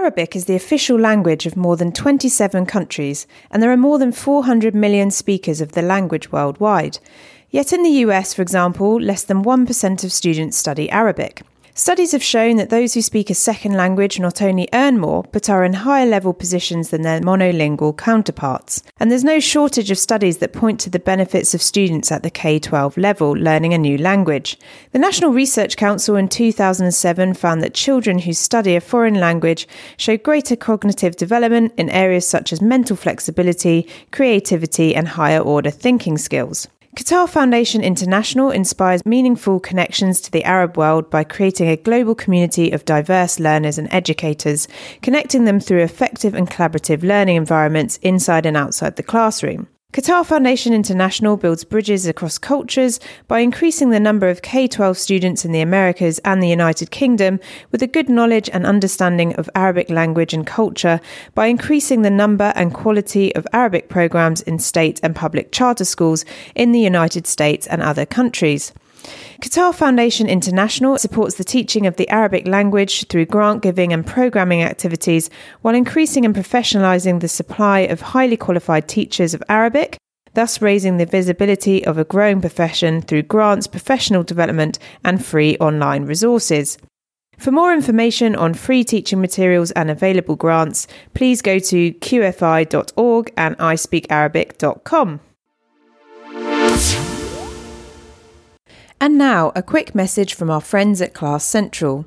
Arabic is the official language of more than 27 countries, and there are more than 400 million speakers of the language worldwide. Yet in the US, for example, less than 1% of students study Arabic. Studies have shown that those who speak a second language not only earn more, but are in higher level positions than their monolingual counterparts. And there's no shortage of studies that point to the benefits of students at the K 12 level learning a new language. The National Research Council in 2007 found that children who study a foreign language show greater cognitive development in areas such as mental flexibility, creativity, and higher order thinking skills. Qatar Foundation International inspires meaningful connections to the Arab world by creating a global community of diverse learners and educators, connecting them through effective and collaborative learning environments inside and outside the classroom. Qatar Foundation International builds bridges across cultures by increasing the number of K 12 students in the Americas and the United Kingdom with a good knowledge and understanding of Arabic language and culture by increasing the number and quality of Arabic programs in state and public charter schools in the United States and other countries. Qatar Foundation International supports the teaching of the Arabic language through grant giving and programming activities while increasing and professionalising the supply of highly qualified teachers of Arabic, thus raising the visibility of a growing profession through grants, professional development, and free online resources. For more information on free teaching materials and available grants, please go to qfi.org and ispeakarabic.com. And now, a quick message from our friends at Class Central.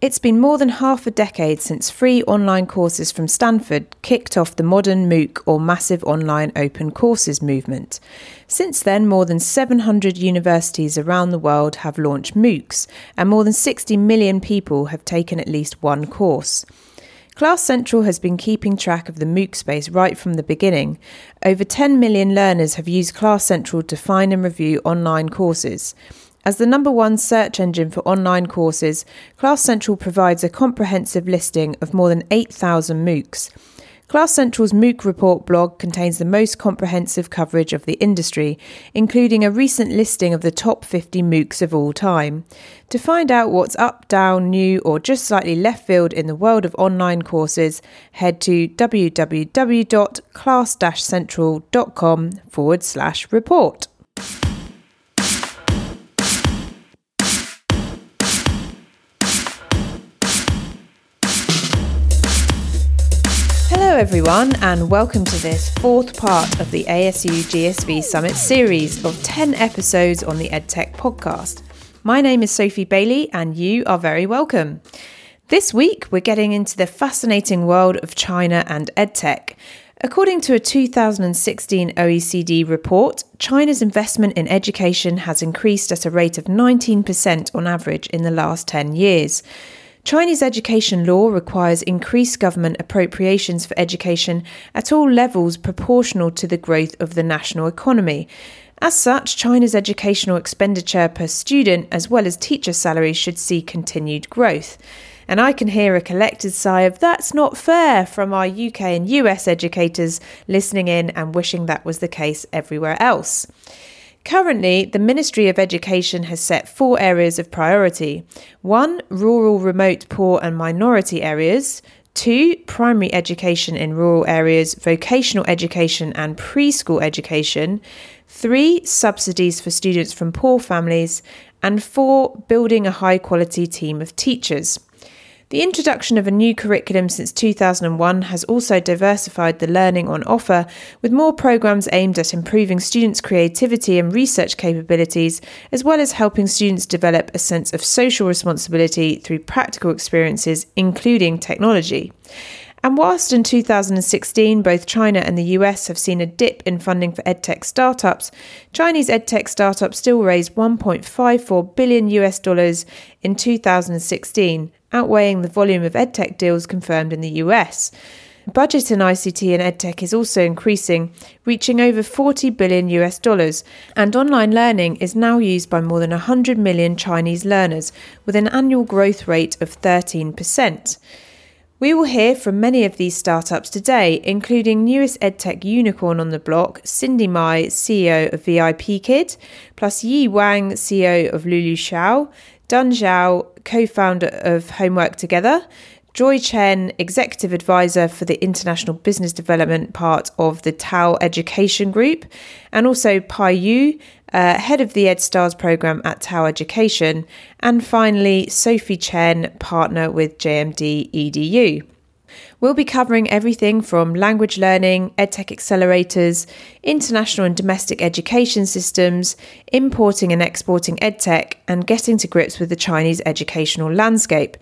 It's been more than half a decade since free online courses from Stanford kicked off the modern MOOC or Massive Online Open Courses movement. Since then, more than 700 universities around the world have launched MOOCs, and more than 60 million people have taken at least one course. Class Central has been keeping track of the MOOC space right from the beginning. Over 10 million learners have used Class Central to find and review online courses. As the number one search engine for online courses, Class Central provides a comprehensive listing of more than 8,000 MOOCs. Class Central's MOOC report blog contains the most comprehensive coverage of the industry, including a recent listing of the top 50 MOOCs of all time. To find out what's up, down, new, or just slightly left field in the world of online courses, head to www.class-central.com forward slash report. Hello, everyone, and welcome to this fourth part of the ASU GSV Summit series of 10 episodes on the EdTech podcast. My name is Sophie Bailey, and you are very welcome. This week, we're getting into the fascinating world of China and EdTech. According to a 2016 OECD report, China's investment in education has increased at a rate of 19% on average in the last 10 years. Chinese education law requires increased government appropriations for education at all levels proportional to the growth of the national economy. As such, China's educational expenditure per student as well as teacher salaries should see continued growth. And I can hear a collected sigh of that's not fair from our UK and US educators listening in and wishing that was the case everywhere else. Currently, the Ministry of Education has set four areas of priority one, rural, remote, poor, and minority areas. Two, primary education in rural areas, vocational education, and preschool education. Three, subsidies for students from poor families. And four, building a high quality team of teachers. The introduction of a new curriculum since 2001 has also diversified the learning on offer, with more programs aimed at improving students' creativity and research capabilities, as well as helping students develop a sense of social responsibility through practical experiences, including technology. And whilst in 2016 both China and the US have seen a dip in funding for edtech startups, Chinese edtech startups still raised 1.54 billion US dollars in 2016, outweighing the volume of edtech deals confirmed in the US. Budget in ICT and edtech is also increasing, reaching over 40 billion US dollars, and online learning is now used by more than 100 million Chinese learners, with an annual growth rate of 13%. We will hear from many of these startups today, including newest edtech unicorn on the block, Cindy Mi, CEO of VIPKid, plus Yi Wang, CEO of Liulishuo, Dun Zhao, co founder of Homework Together, Joy Chen, Executive Advisor for the International Business Development part of the TAL Education Group, and also Pai Yu, uh, Head of the EdStars program at TAL Education, and finally Sophie Chen, Partner with JMD EDU. We'll be covering everything from language learning, edtech accelerators, international and domestic education systems, importing and exporting edtech, and getting to grips with the Chinese educational landscape.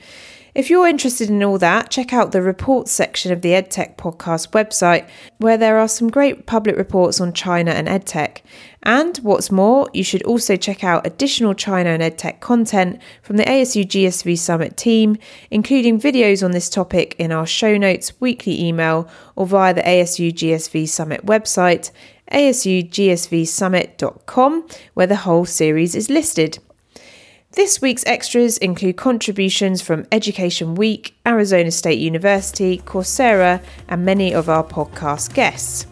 If you're interested in all that, check out the reports section of the EdTech podcast website, where there are some great public reports on China and EdTech. And what's more, you should also check out additional China and EdTech content from the ASU GSV Summit team, including videos on this topic in our show notes, weekly email, or via the ASU GSV Summit website, asugsvsummit.com, where the whole series is listed. This week's extras include contributions from Education Week, Arizona State University, Coursera, and many of our podcast guests.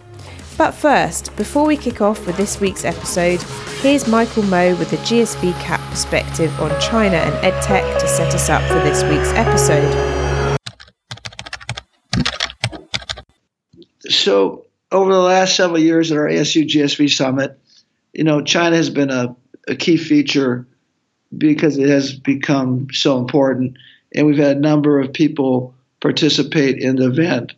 But first, before we kick off with this week's episode, here's Michael Moe with the GSV CAP perspective on China and EdTech to set us up for this week's episode. So, over the last several years at our ASU GSV Summit, you know, China has been a, a key feature because it has become so important. And we've had a number of people participate in the event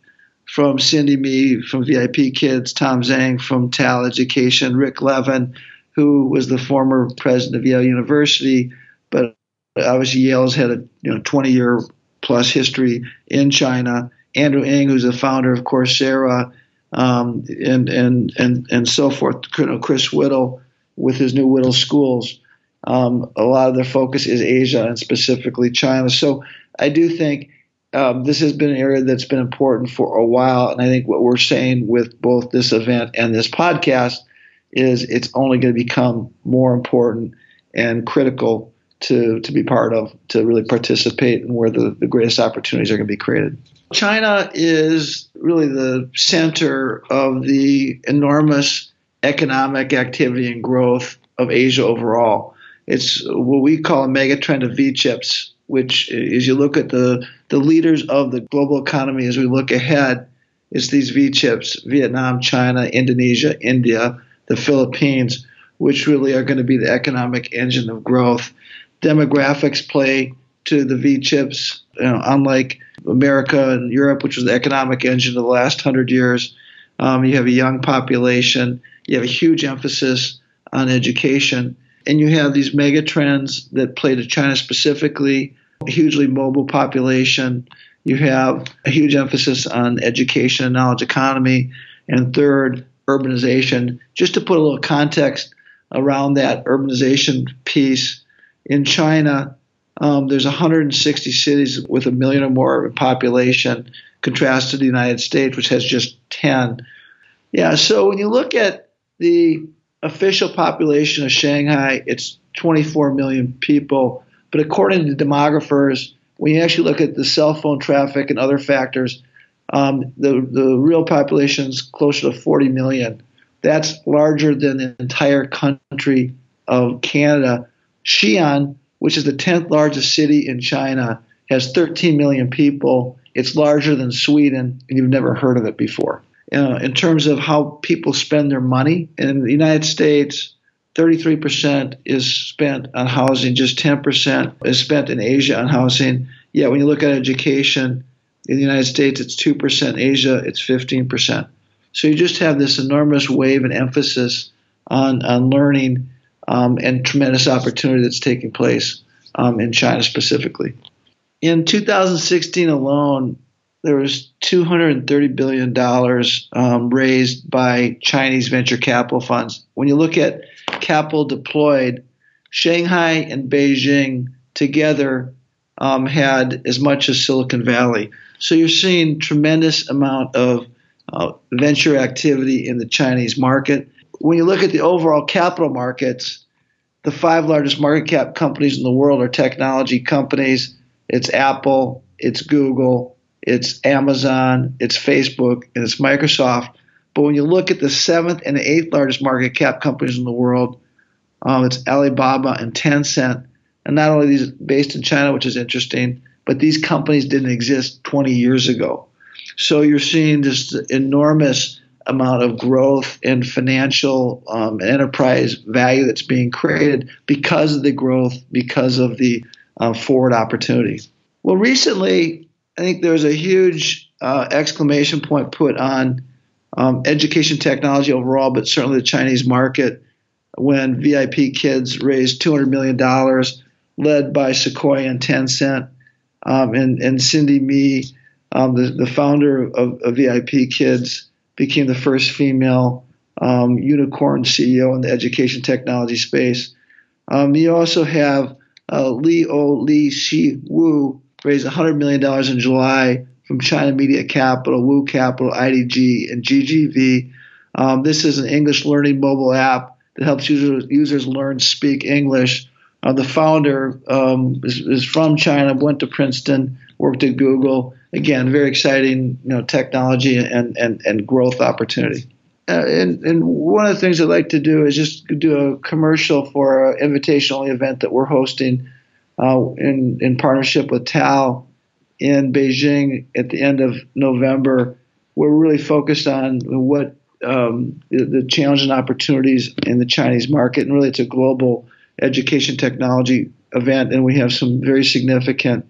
from Cindy Mi from VIP Kids, Tom Zhang from TAL Education, Rick Levin, who was the former president of Yale University, but obviously Yale has had a you know 20 year plus history in China. Andrew Ng, who's the founder of Coursera, um, and and and and so forth. Chris Whittle with his new Whittle Schools. Um, a lot of their focus is Asia and specifically China. So I do think um, this has been an area that's been important for a while. And I think what we're saying with both this event and this podcast is it's only going to become more important and critical to, to be part of, to really participate in where the, the greatest opportunities are going to be created. China is really the center of the enormous economic activity and growth of Asia overall. It's what we call a megatrend of V chips, which as you look at the, the leaders of the global economy as we look ahead, it's these V chips Vietnam, China, Indonesia, India, the Philippines, which really are going to be the economic engine of growth. Demographics play to the V chips, you know, unlike America and Europe, which was the economic engine of the last hundred years. Um, you have a young population, you have a huge emphasis on education and you have these mega trends that play to China specifically, hugely mobile population. You have a huge emphasis on education and knowledge economy. And third, urbanization. Just to put a little context around that urbanization piece, in China, um, there's 160 cities with a million or more population, contrasted to the United States, which has just 10. Yeah, so when you look at the official population of Shanghai, it's 24 million people. But according to demographers, when you actually look at the cell phone traffic and other factors, um, the, the real population is closer to 40 million. That's larger than the entire country of Canada. Xi'an, which is the 10th largest city in China, has 13 million people. It's larger than Sweden, and you've never heard of it before uh, in terms of how people spend their money. In the United States, 33% is spent on housing, just 10% is spent in Asia on housing. Yet when you look at education, in the United States, it's 2%, Asia, it's 15%. So you just have this enormous wave and emphasis on, on learning um, and tremendous opportunity that's taking place um, in China specifically. In 2016 alone, there was 230 billion dollars um, raised by Chinese venture capital funds. When you look at capital deployed, Shanghai and Beijing together um, had as much as Silicon Valley. So you're seeing tremendous amount of uh, venture activity in the Chinese market. When you look at the overall capital markets, the five largest market cap companies in the world are technology companies. It's Apple, it's Google, it's Amazon, it's Facebook, and it's Microsoft. But when you look at the seventh and the eighth largest market cap companies in the world, um, it's Alibaba and Tencent. And not only these based in China, which is interesting, but these companies didn't exist 20 years ago. So you're seeing this enormous amount of growth and financial um, enterprise value that's being created because of the growth, because of the uh, forward opportunity. Well, recently, I think there was a huge uh, exclamation point put on um, education technology overall, but certainly the Chinese market when VIP Kids raised $200 million, led by Sequoia and Tencent. Um, and, and Cindy Mi, um, the, the founder of, of, VIP Kids, became the first female um, unicorn CEO in the education technology space. Um, you also have uh, Liulishuo raised $100 million in July from China Media Capital, Wu Capital, IDG, and GGV. Um, this is an English learning mobile app that helps users, users learn speak English. Uh, the founder um, is, is, from China, went to Princeton, worked at Google. Again, very exciting, you know, technology and and, and growth opportunity. Uh, and, and one of the things I'd like to do is just do a commercial for an invitational event that we're hosting uh, in in partnership with TAL in Beijing at the end of November. We're really focused on what um, the, the challenges and opportunities in the Chinese market, and really it's a global education technology event, and we have some very significant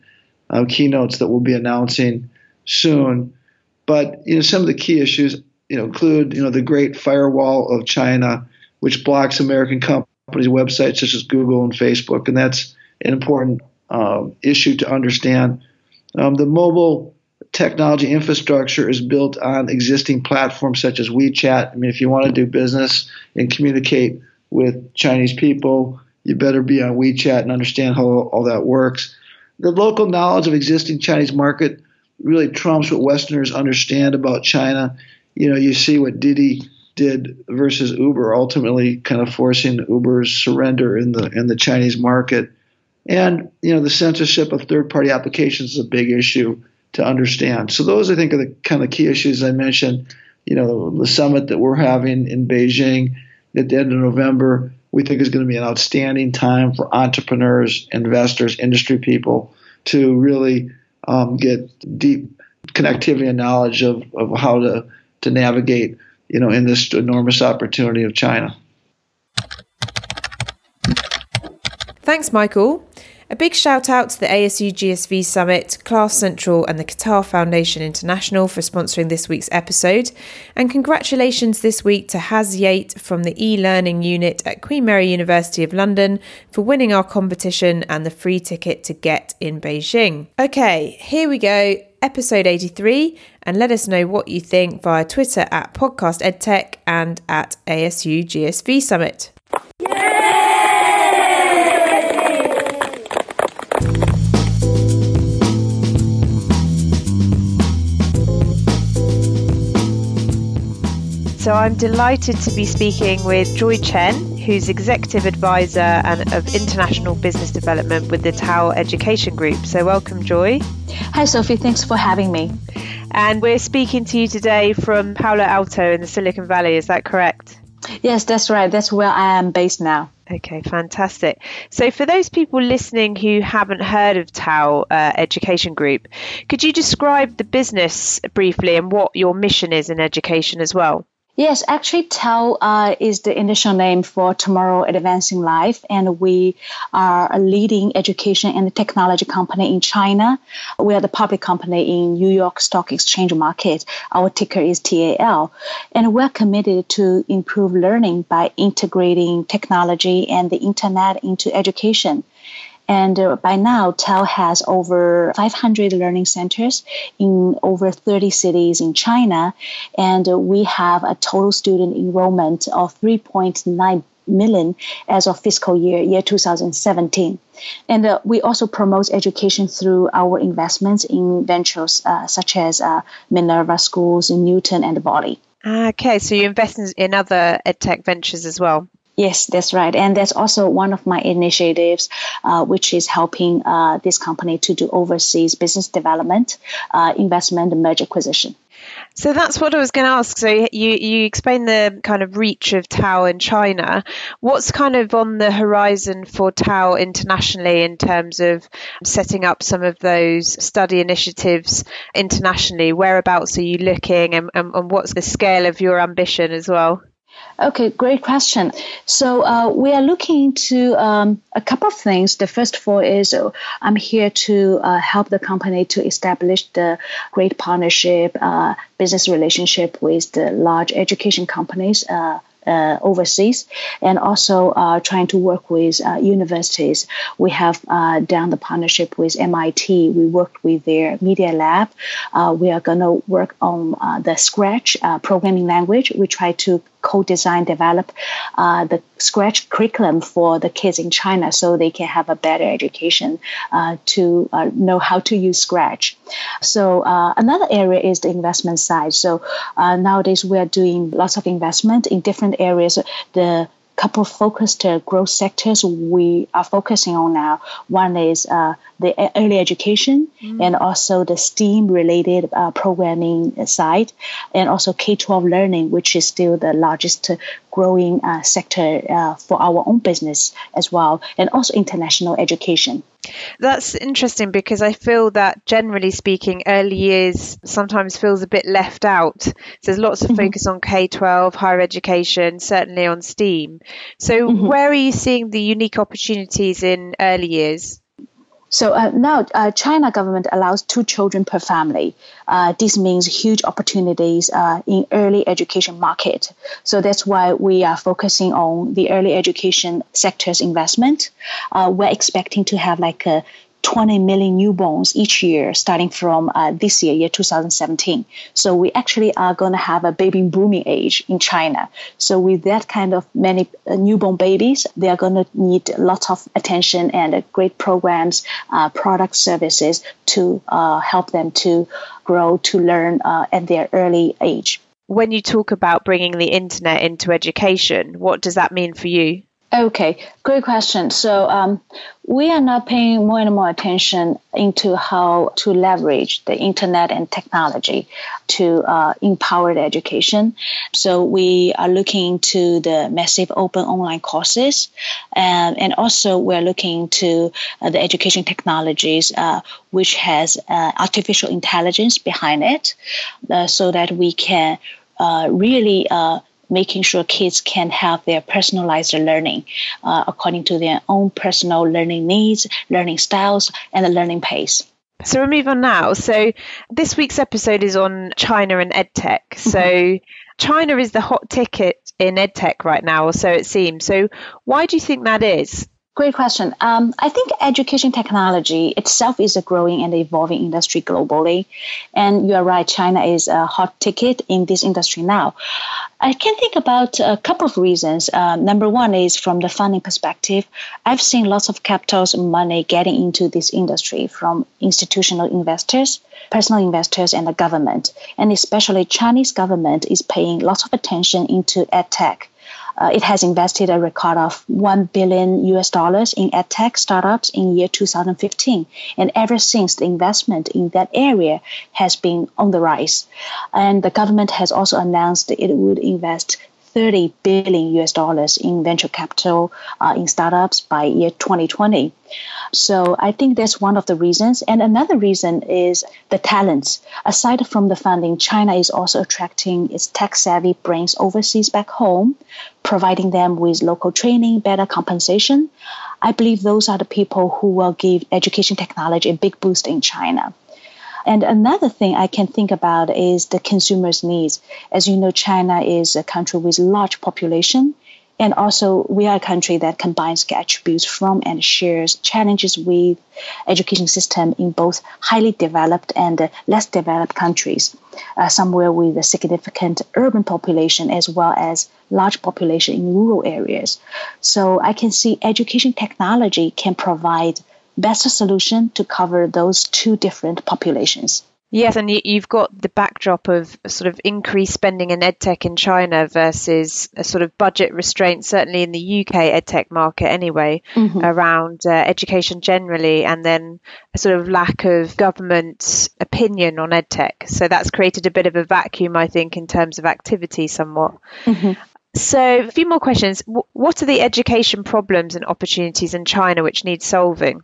uh, keynotes that we'll be announcing soon. But you know, some of the key issues you know include you know the Great Firewall of China, which blocks American companies' websites such as Google and Facebook, and that's an important um, issue to understand. Um, the mobile technology infrastructure is built on existing platforms such as WeChat. I mean, if you want to do business and communicate with Chinese people, you better be on WeChat and understand how all that works. The local knowledge of existing Chinese market really trumps what Westerners understand about China. You know, you see what Didi did versus Uber, ultimately kind of forcing Uber's surrender in the in the Chinese market. And you know, the censorship of third-party applications is a big issue to understand. So those, I think, are the kind of key issues I mentioned. You know, the summit that we're having in Beijing at the end of November, we think is going to be an outstanding time for entrepreneurs, investors, industry people to really um, get deep connectivity and knowledge of, of how to, to navigate, you know, in this enormous opportunity of China. Thanks, Michael. A big shout out to the ASU GSV Summit, Class Central, and the Qatar Foundation International for sponsoring this week's episode. And congratulations this week to Haz Yate from the e learning unit at Queen Mary University of London for winning our competition and the free ticket to get in Beijing. Okay, here we go episode 83 and let us know what you think via Twitter at Podcast EdTech and at ASU GSV Summit. So I'm delighted to be speaking with Joy Chen, who's Executive Advisor and of International Business Development with the TAL Education Group. So welcome, Joy. Hi, Sophie. Thanks for having me. And we're speaking to you today from Palo Alto in the Silicon Valley. Is that correct? Yes, that's right. That's where I am based now. Okay, fantastic. So, for those people listening who haven't heard of TAL uh, Education Group, could you describe the business briefly and what your mission is in education as well? Yes, actually, TAL uh, is the initial name for Tomorrow Advancing Life, and we are a leading education and technology company in China. We are the public company in New York Stock Exchange market. Our ticker is TAL, and we're committed to improve learning by integrating technology and the internet into education. And uh, by now, TAL has over 500 learning centers in over 30 cities in China. And uh, we have a total student enrollment of 3.9 million as of fiscal year year 2017 and uh, we also promote education through our investments in ventures uh, such as uh, minerva schools in Knewton and bali. Okay. So you invest in other edtech ventures as well Yes, that's right. And that's also one of my initiatives, uh, which is helping uh, this company to do overseas business development, uh, investment, and merger acquisition. So that's what I was going to ask. So you you explained the kind of reach of Tao in China. What's kind of on the horizon for Tao internationally in terms of setting up some of those study initiatives internationally? Whereabouts are you looking, and, and, and what's the scale of your ambition as well? Okay, great question. So uh, we are looking into um, a couple of things. The first all is uh, I'm here to uh, help the company to establish the great partnership, uh, business relationship with the large education companies uh, uh, overseas and also uh, trying to work with uh, universities. We have uh, done the partnership with MIT. We worked with their media lab. We are going to work on the Scratch programming language. We try to co-design, develop uh, the Scratch curriculum for the kids in China so they can have a better education uh, to uh, know how to use Scratch. So another area is the investment side. So nowadays we are doing lots of investment in different areas. The couple of focused uh, growth sectors we are focusing on now. One is uh, the early education mm. and also the STEAM related uh, programming side, and also K 12 learning, which is still the largest growing uh, sector uh, for our own business as well, and also international education. That's interesting because I feel that generally speaking, early years sometimes feels a bit left out. So there's lots of mm-hmm. focus on K 12, higher education, certainly on STEAM. So, mm-hmm. where are you seeing the unique opportunities in early years? So uh, now uh, China government allows two children per family. Uh, this means huge opportunities uh, in early education market. So that's why we are focusing on the early education sector's investment. Uh, we're expecting to have like a 20 million newborns each year starting from uh, this year, year 2017. So we actually are going to have a baby booming age in China. So with that kind of many uh, newborn babies, they are going to need lots of attention and uh, great programs, uh, product services to uh, help them to grow, to learn uh, at their early age. When you talk about bringing the internet into education, what does that mean for you? Okay, great question. So um, we are now paying more and more attention into how to leverage the internet and technology to uh, empower the education. So we are looking to the massive open online courses, and, and also we're looking to uh, the education technologies uh, which has uh, artificial intelligence behind it, uh, so that we can uh, really making sure kids can have their personalized learning uh, according to their own personal learning needs, learning styles, and the learning pace. So we'll move on now. So this week's episode is on China and EdTech. Mm-hmm. So China is the hot ticket in EdTech right now, or so it seems. So why do you think that is? Great question. Um, I think education technology itself is a growing and evolving industry globally. And you are right, China is a hot ticket in this industry now. I can think about a couple of reasons. Uh, number one is from the funding perspective. I've seen lots of capitals money getting into this industry from institutional investors, personal investors, and the government. And especially Chinese government is paying lots of attention into edtech uh, it has invested a record of 1 billion US dollars in edtech startups in year 2015. And ever since, the investment in that area has been on the rise. And the government has also announced it would invest 30 billion US dollars in venture capital uh, in startups by year 2020. So I think that's one of the reasons. And another reason is the talents. Aside from the funding, China is also attracting its tech savvy brains overseas back home, providing them with local training, better compensation. I believe those are the people who will give education technology a big boost in China. And another thing I can think about is the consumer's needs. As you know, China is a country with large population. And also, we are a country that combines attributes from and shares challenges with education system in both highly developed and less developed countries. Uh, somewhere with a significant urban population as well as large population in rural areas. So I can see education technology can provide best solution to cover those two different populations. Yes, and you've got the backdrop of sort of increased spending in edtech in China versus a sort of budget restraint, certainly in the UK edtech market anyway, mm-hmm. around uh, education generally, and then a sort of lack of government opinion on edtech. So that's created a bit of a vacuum, I think, in terms of activity somewhat. Mm-hmm. So, a few more questions. What are the education problems and opportunities in China which need solving?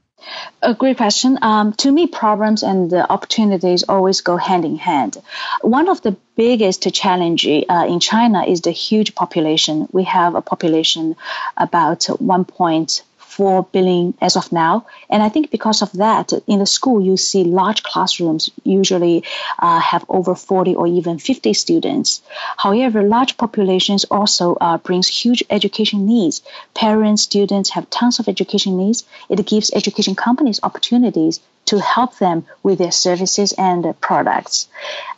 A great question. Um, to me, problems and opportunities always go hand in hand. One of the biggest challenge uh, in China is the huge population. We have a population about 1. 4 billion as of now. And I think because of that, in the school, you see large classrooms usually uh, have over 40 or even 50 students. However, large populations also uh, brings huge education needs. Parents, students have tons of education needs. It gives education companies opportunities to help them with their services and products.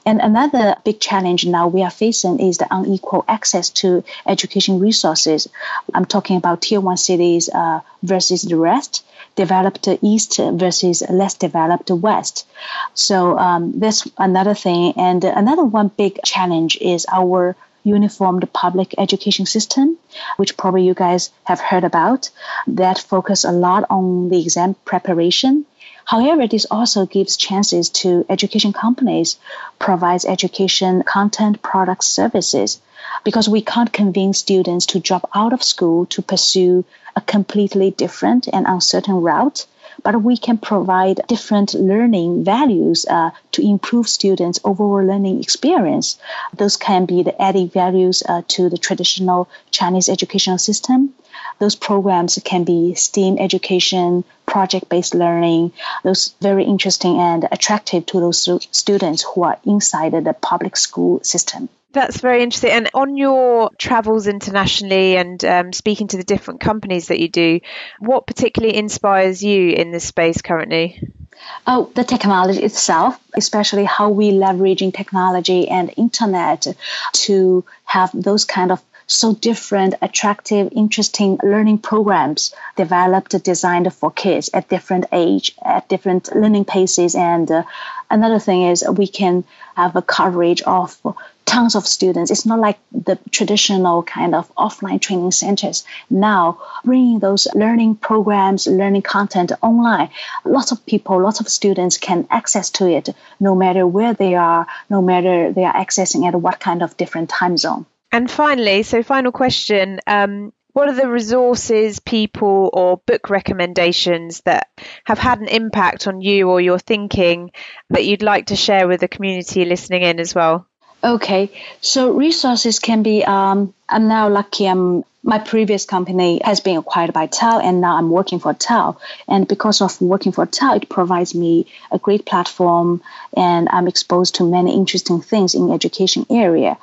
And another big challenge now we are facing is the unequal access to education resources. I'm talking about tier one cities uh, versus the rest, developed east versus less developed west. So um, that's another thing. And another one big challenge is our uniformed public education system, which probably you guys have heard about, that focus a lot on the exam preparation However, this also gives chances to education companies provides education content, products, services because we can't convince students to drop out of school to pursue a completely different and uncertain route but we can provide different learning values uh, to improve students' overall learning experience. Those can be the added values uh, to the traditional Chinese educational system. Those programs can be STEAM education, project based learning, those very interesting and attractive to those students who are inside the public school system. That's very interesting. And on your travels internationally and um, speaking to the different companies that you do, what particularly inspires you in this space currently? Oh, the technology itself, especially how we leveraging technology and internet to have those kind of so different, attractive, interesting learning programs developed, designed for kids at different age, at different learning paces. And uh, another thing is we can have a coverage of tons of students. It's not like the traditional kind of offline training centers. Now, bringing those learning programs, learning content online, lots of people, lots of students can access to it no matter where they are, no matter they are accessing at what kind of different time zone. And finally, so final question. Um, what are the resources, people, or book recommendations that have had an impact on you or your thinking that you'd like to share with the community listening in as well? Okay, so resources can be. Um, I'm now lucky. I'm my previous company has been acquired by TAL, and now I'm working for TAL. And because of working for TAL, it provides me a great platform, and I'm exposed to many interesting things in education area.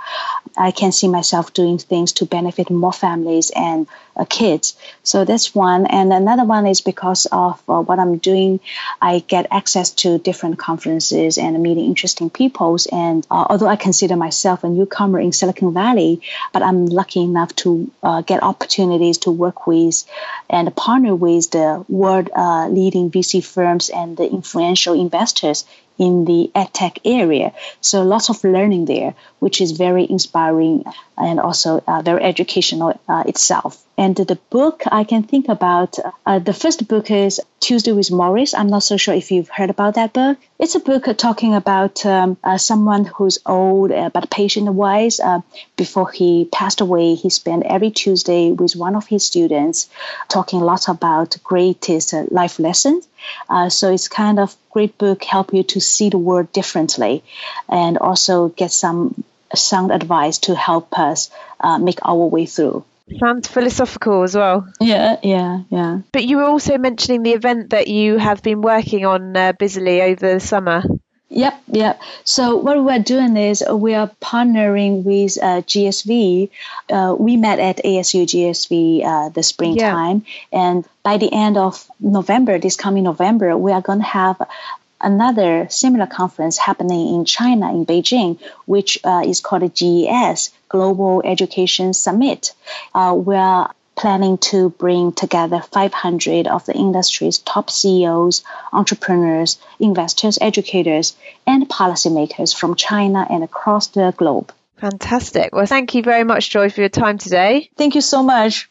I can see myself doing things to benefit more families and uh, kids. So that's one. And another one is because of uh, what I'm doing, I get access to different conferences and meeting interesting peoples. And uh, although I consider myself a newcomer in Silicon Valley, but I'm lucky enough to uh, get opportunities to work with and partner with the world uh, leading VC firms and the influential investors in the edtech area. So lots of learning there, which is very inspiring and also uh, very educational uh, itself. And the book I can think about, uh, the first book is Tuesday with Morris. I'm not so sure if you've heard about that book. It's a book talking about um, uh, someone who's old uh, but patient wise. Uh, before he passed away, he spent every Tuesday with one of his students talking lots about greatest life lessons. Uh, so it's kind of great book help you to see the world differently and also get some sound advice to help us uh, make our way through. Sounds philosophical as well. Yeah, yeah, yeah. But you were also mentioning the event that you have been working on uh, busily over the summer. Yep, yep. So what we're doing is we are partnering with uh, GSV. Uh, we met at ASU GSV uh, the springtime, yeah. and by the end of November, this coming November, we are going to have another similar conference happening in China, in Beijing, which uh, is called GES, Global Education Summit, uh, are planning to bring together 500 of the industry's top CEOs, entrepreneurs, investors, educators, and policymakers from China and across the globe. Fantastic. Well, thank you very much, Joy, for your time today. Thank you so much.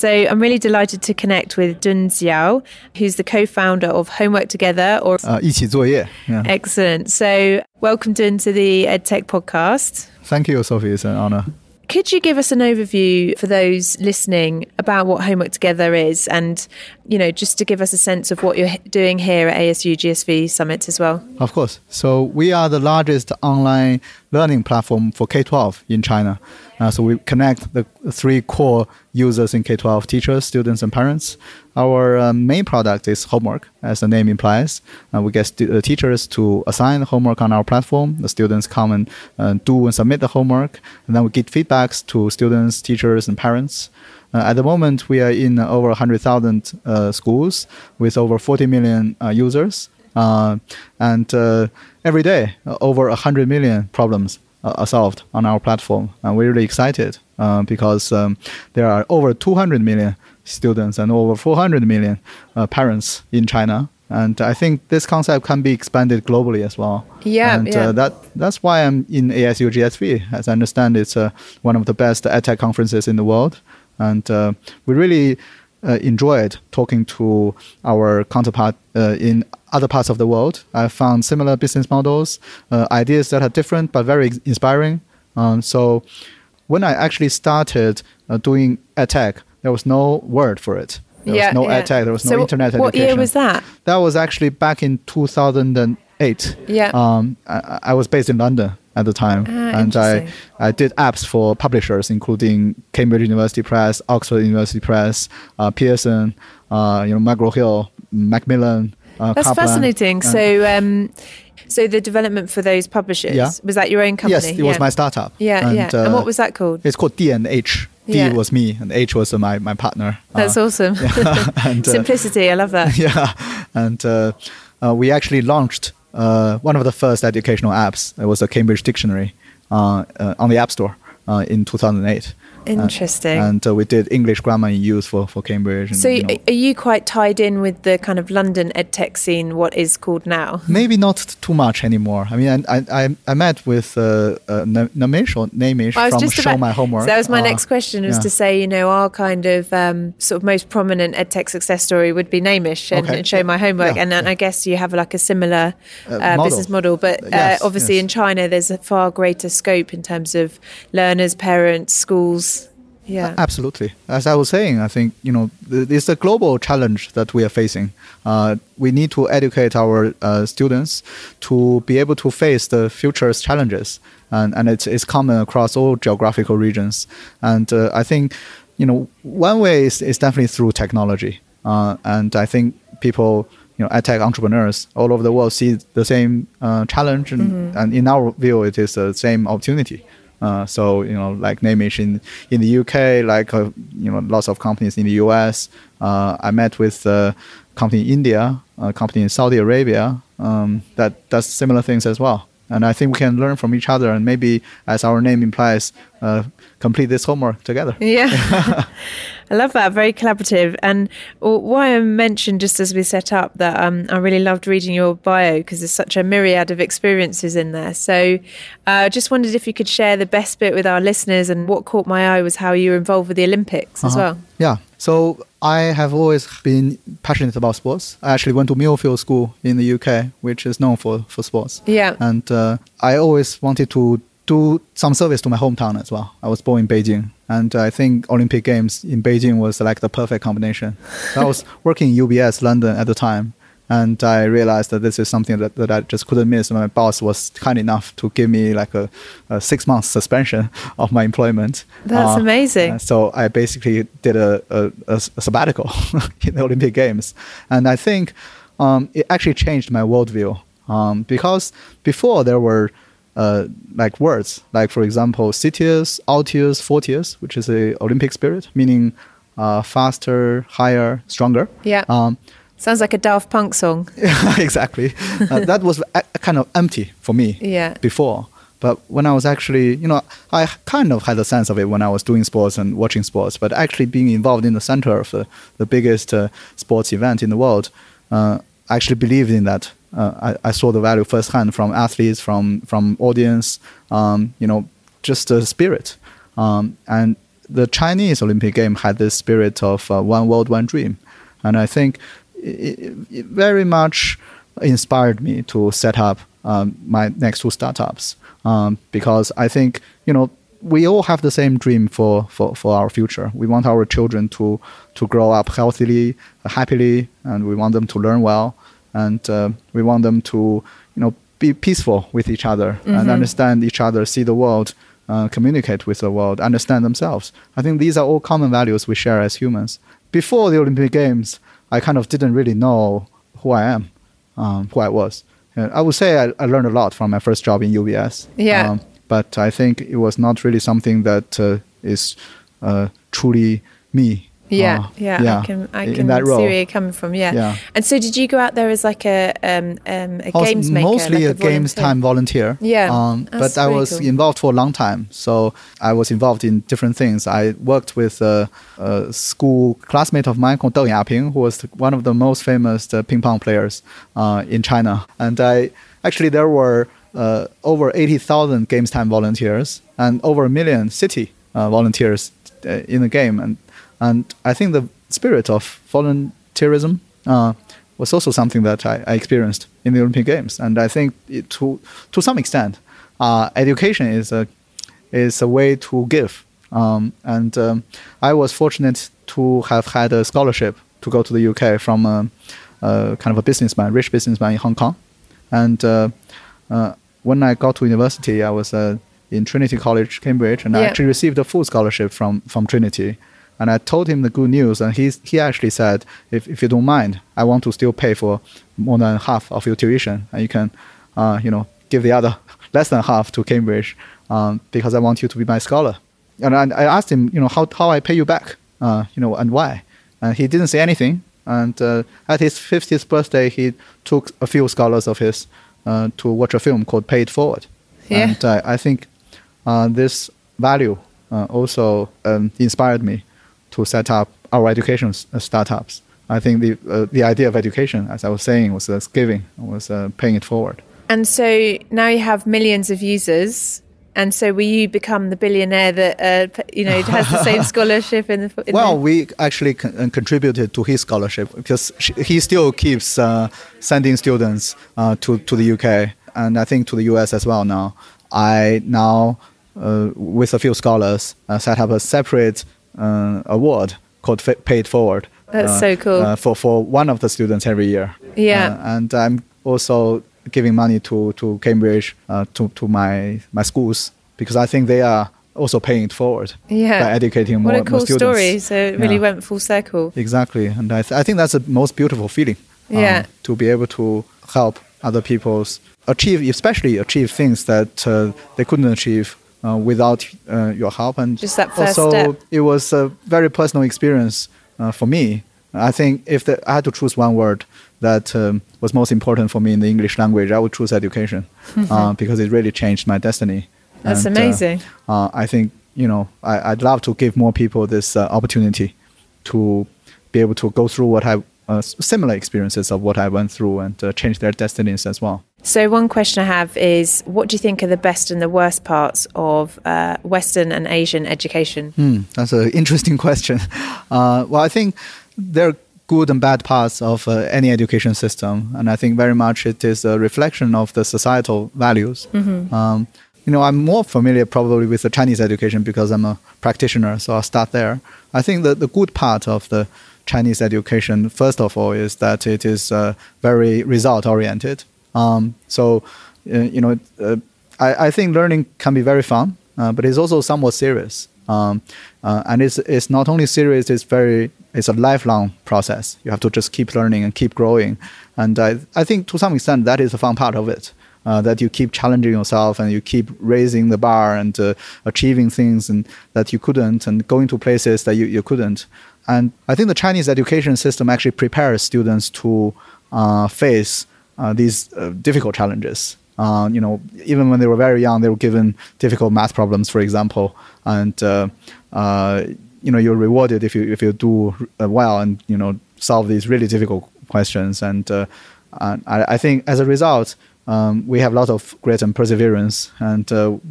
So I'm really delighted to connect with Dun Xiao, who's the co-founder of Homework Together or uh, 一起作业. Yeah. Excellent. So welcome Dun to the EdTech podcast. Thank you, Sophie. It's an honor. Could you give us an overview for those listening about what Homework Together is and, you know, just to give us a sense of what you're doing here at ASU GSV Summit as well? Of course. So we are the largest online learning platform for K-12 in China. Uh, so we connect the three core users in K-12: teachers, students, and parents. Our uh, main product is homework, as the name implies. Uh, we get stu- uh, teachers to assign homework on our platform. The students come and uh, do and submit the homework, and then we get feedbacks to students, teachers, and parents. Uh, at the moment, we are in over 100,000 schools with over 40 million users. and every day, over 100 million problems are solved on our platform. And we're really excited uh, because um, there are over 200 million students and over 400 million uh, parents in China. And I think this concept can be expanded globally as well. Yeah, and yeah. Uh, that that's why I'm in ASU GSV. As I understand, it's uh, one of the best EdTech conferences in the world, and uh, we really uh, enjoyed talking to our counterpart uh, in other parts of the world. I found similar business models, uh, ideas that are different but very inspiring. Um, so when I actually started uh, doing tech, there was no word for it. There yeah, was no yeah. tech. There was no so internet what education. year was that? That was actually back in 2008. Yeah. Um, I, I was based in London at the time, ah, and I, I did apps for publishers, including Cambridge University Press, Oxford University Press, uh, Pearson, uh, you know, McGraw Hill, Macmillan. Uh, That's Kaplan. fascinating. so, um, so the development for those publishers Yeah. was that your own company? Yes, it was my startup. Yeah, and, yeah. and uh, what was that called? It's called D and H. D Yeah. was me, and H was uh, my my partner. That's Uh, awesome. and, uh, Simplicity, I love that. yeah, and uh, uh, we actually launched uh, one of the first educational apps. It was a Cambridge Dictionary uh, uh, on the App Store uh, in 2008. Interesting. and uh, we did English grammar in use for, for Cambridge. And, so, you know, are you quite tied in with the kind of London edtech scene? What is called now? maybe not too much anymore. I mean, I I, I met with uh, uh, Na- Namesh or Namish I was from just Show about, My Homework. So that was my Uh, next question was yeah. to say, you know, our kind of um, sort of most prominent edtech success story would be Namish and, Okay. and show my homework, Yeah. and, and I guess you have like a similar uh, model. business model, but uh, Yes, obviously yes. in China there's a far greater scope in terms of learners, parents, schools. Yeah. Absolutely. As I was saying, I think you know th- it's a global challenge that we are facing. Uh, we need to educate our uh, students to be able to face the future's challenges, and and it's it's common across all geographical regions. And uh, I think you know one way is, is definitely through technology, uh, and I think people. You know, tech entrepreneurs all over the world see the same uh, challenge, and, and in our view, it is the same opportunity. Uh, so you know, like Namish in in the UK, like uh, you know, lots of companies in the US. Uh, I met with a company in India, a company in Saudi Arabia um, that does similar things as well. And I think we can learn from each other, and maybe, as our name implies, uh, complete this homework together. Yeah. I love that. Very collaborative. And why I mentioned just as we set up that um, I really loved reading your bio because there's such a myriad of experiences in there. So I uh, just wondered if you could share the best bit with our listeners and what caught my eye was how you were involved with the Olympics as Uh-huh. well. Yeah. So I have always been passionate about sports. I actually went to Millfield School in the UK, which is known for, for sports. Yeah. And uh, I always wanted to do some service to my hometown as well. I was born in Beijing, and I think Olympic Games in Beijing was like the perfect combination. I was working in UBS London at the time, and I realized that this is something that, that I just couldn't miss. My boss was kind enough to give me like a, a six month suspension of my employment. That's Uh, amazing. so I basically did a a sabbatical in the Olympic Games, and I think um, it actually changed my worldview um, because before there were uh, like words, like for example, Citius, All tiers, Fortius, which is a Olympic spirit, meaning uh, faster, higher, stronger. Yeah. Um, Sounds like a Daft Punk song. Exactly. Uh, that was a, a kind of empty for me Yeah. before. But when I was actually, you know, I kind of had a sense of it when I was doing sports and watching sports. But actually being involved in the center of the, the biggest uh, sports event in the world, uh, I actually believed in that. Uh, I, I saw the value firsthand from athletes, from from audience, um, you know, just the spirit. Um, and the Chinese Olympic game had this spirit of uh, one world, one dream. And I think it, it very much inspired me to set up um, my next two startups um, because I think you know we all have the same dream for, for, for our future. We want our children to to grow up healthily, happily, and we want them to learn well, and uh, we want them to you know be peaceful with each other and understand each other, see the world. Uh, communicate with the world, understand themselves. I think these are all common values we share as humans. Before the Olympic Games, I kind of didn't really know who I am, um, who I was. And I would say I, I learned a lot from my first job in UBS. Yeah. Um, but I think it was not really something that uh, is uh, truly me. Yeah, Uh, yeah, I can, I in can that role. see where you're coming from. Yeah. Yeah. And so, did you go out there as like a um, um a games maker, mostly like a games time volunteer. Yeah, Um, but I was cool. involved for a long time. So I was involved in different things. I worked with a, a school classmate of mine called Deng Yaping, who was one of the most famous uh, ping pong players uh, in China. And I actually there were uh, over 80,000 games time volunteers and over a million city uh, volunteers uh, in the game. And and I think the spirit of volunteerism uh, was also something that I, I experienced in the Olympic Games. And I think it, to to some extent, uh, education is a is a way to give. Um, and um, I was fortunate to have had a scholarship to go to the UK from a, a kind of a businessman, rich businessman in Hong Kong. And uh, uh, when I got to university, I was uh, in Trinity College, Cambridge, and I actually received a full scholarship from, from Trinity. And I told him the good news, and he's, he actually said, if, if you don't mind, I want to still pay for more than half of your tuition, and you can, uh, you know, give the other less than half to Cambridge, um, because I want you to be my scholar. And I, I asked him, you know, how, how I pay you back, uh, you know, and why. And he didn't say anything. And uh, at his 50th birthday, he took a few scholars of his uh, to watch a film called Pay It Forward. Yeah. And uh, I think uh, this value uh, also um, inspired me to set up our education uh, startups. I think the uh, the idea of education, as I was saying, was uh, giving, was uh, paying it forward. And so now you have millions of users. And so will you become the billionaire that uh, you know has the same scholarship in the? In Well, the, we actually con- uh, contributed to his scholarship because sh- he still keeps uh, sending students uh, to to the UK and I think to the US as well now. I now, uh, with a few scholars, uh, set up a separate uh, award called Fa- Paid Forward. That's uh, so cool. Uh, for for one of the students every year. Yeah. Uh, and I'm also giving money to to Cambridge uh, to to my my schools because I think they are also paying it forward Yeah. by educating more, what a cool more students. story! So it really Yeah. went full circle. Exactly, and I, th- I think that's the most beautiful feeling. um, Yeah. to be able to help other people's achieve, especially achieve things that uh, they couldn't achieve uh, without uh, your help, and Just that first also step. it was a very personal experience uh, for me. I think if the, I had to choose one word that um, was most important for me in the English language, I would choose education uh, because it really changed my destiny. That's And, uh, amazing. uh, I think you know I, I'd love to give more people this uh, opportunity to be able to go through what I uh, similar experiences of what I went through and uh, change their destinies as well. So one question I have is, what do you think are the best and the worst parts of uh, Western and Asian education? Hmm, that's an interesting question. Uh, well, I think there are good and bad parts of uh, any education system, and I think very much it is a reflection of the societal values. Um, you know, I'm more familiar probably with the Chinese education because I'm a practitioner, so I'll start there. I think that the good part of the Chinese education, first of all, is that it is uh, very result oriented. Um, so, uh, you know, uh, I, I think learning can be very fun, uh, but it's also somewhat serious. Um, uh, and it's, it's not only serious, it's very it's a lifelong process. You have to just keep learning and keep growing. And I, I think to some extent that is the fun part of it. uh, that you keep challenging yourself and you keep raising the bar and uh, achieving things and that you couldn't and going to places that you, you couldn't. And I think the Chinese education system actually prepares students to face these uh, difficult challenges. Uh, you know, even when they were very young, they were given difficult math problems, for example, and uh, uh, you know you're rewarded if you if you do well and you know solve these really difficult questions. And I, I, think as a result, um, we have a lot of grit and perseverance, and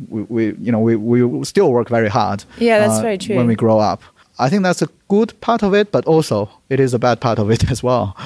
we, we, you know we, we still work very hard. Yeah, that's very true. When we grow up. I think that's a good part of it, but also it is a bad part of it as well.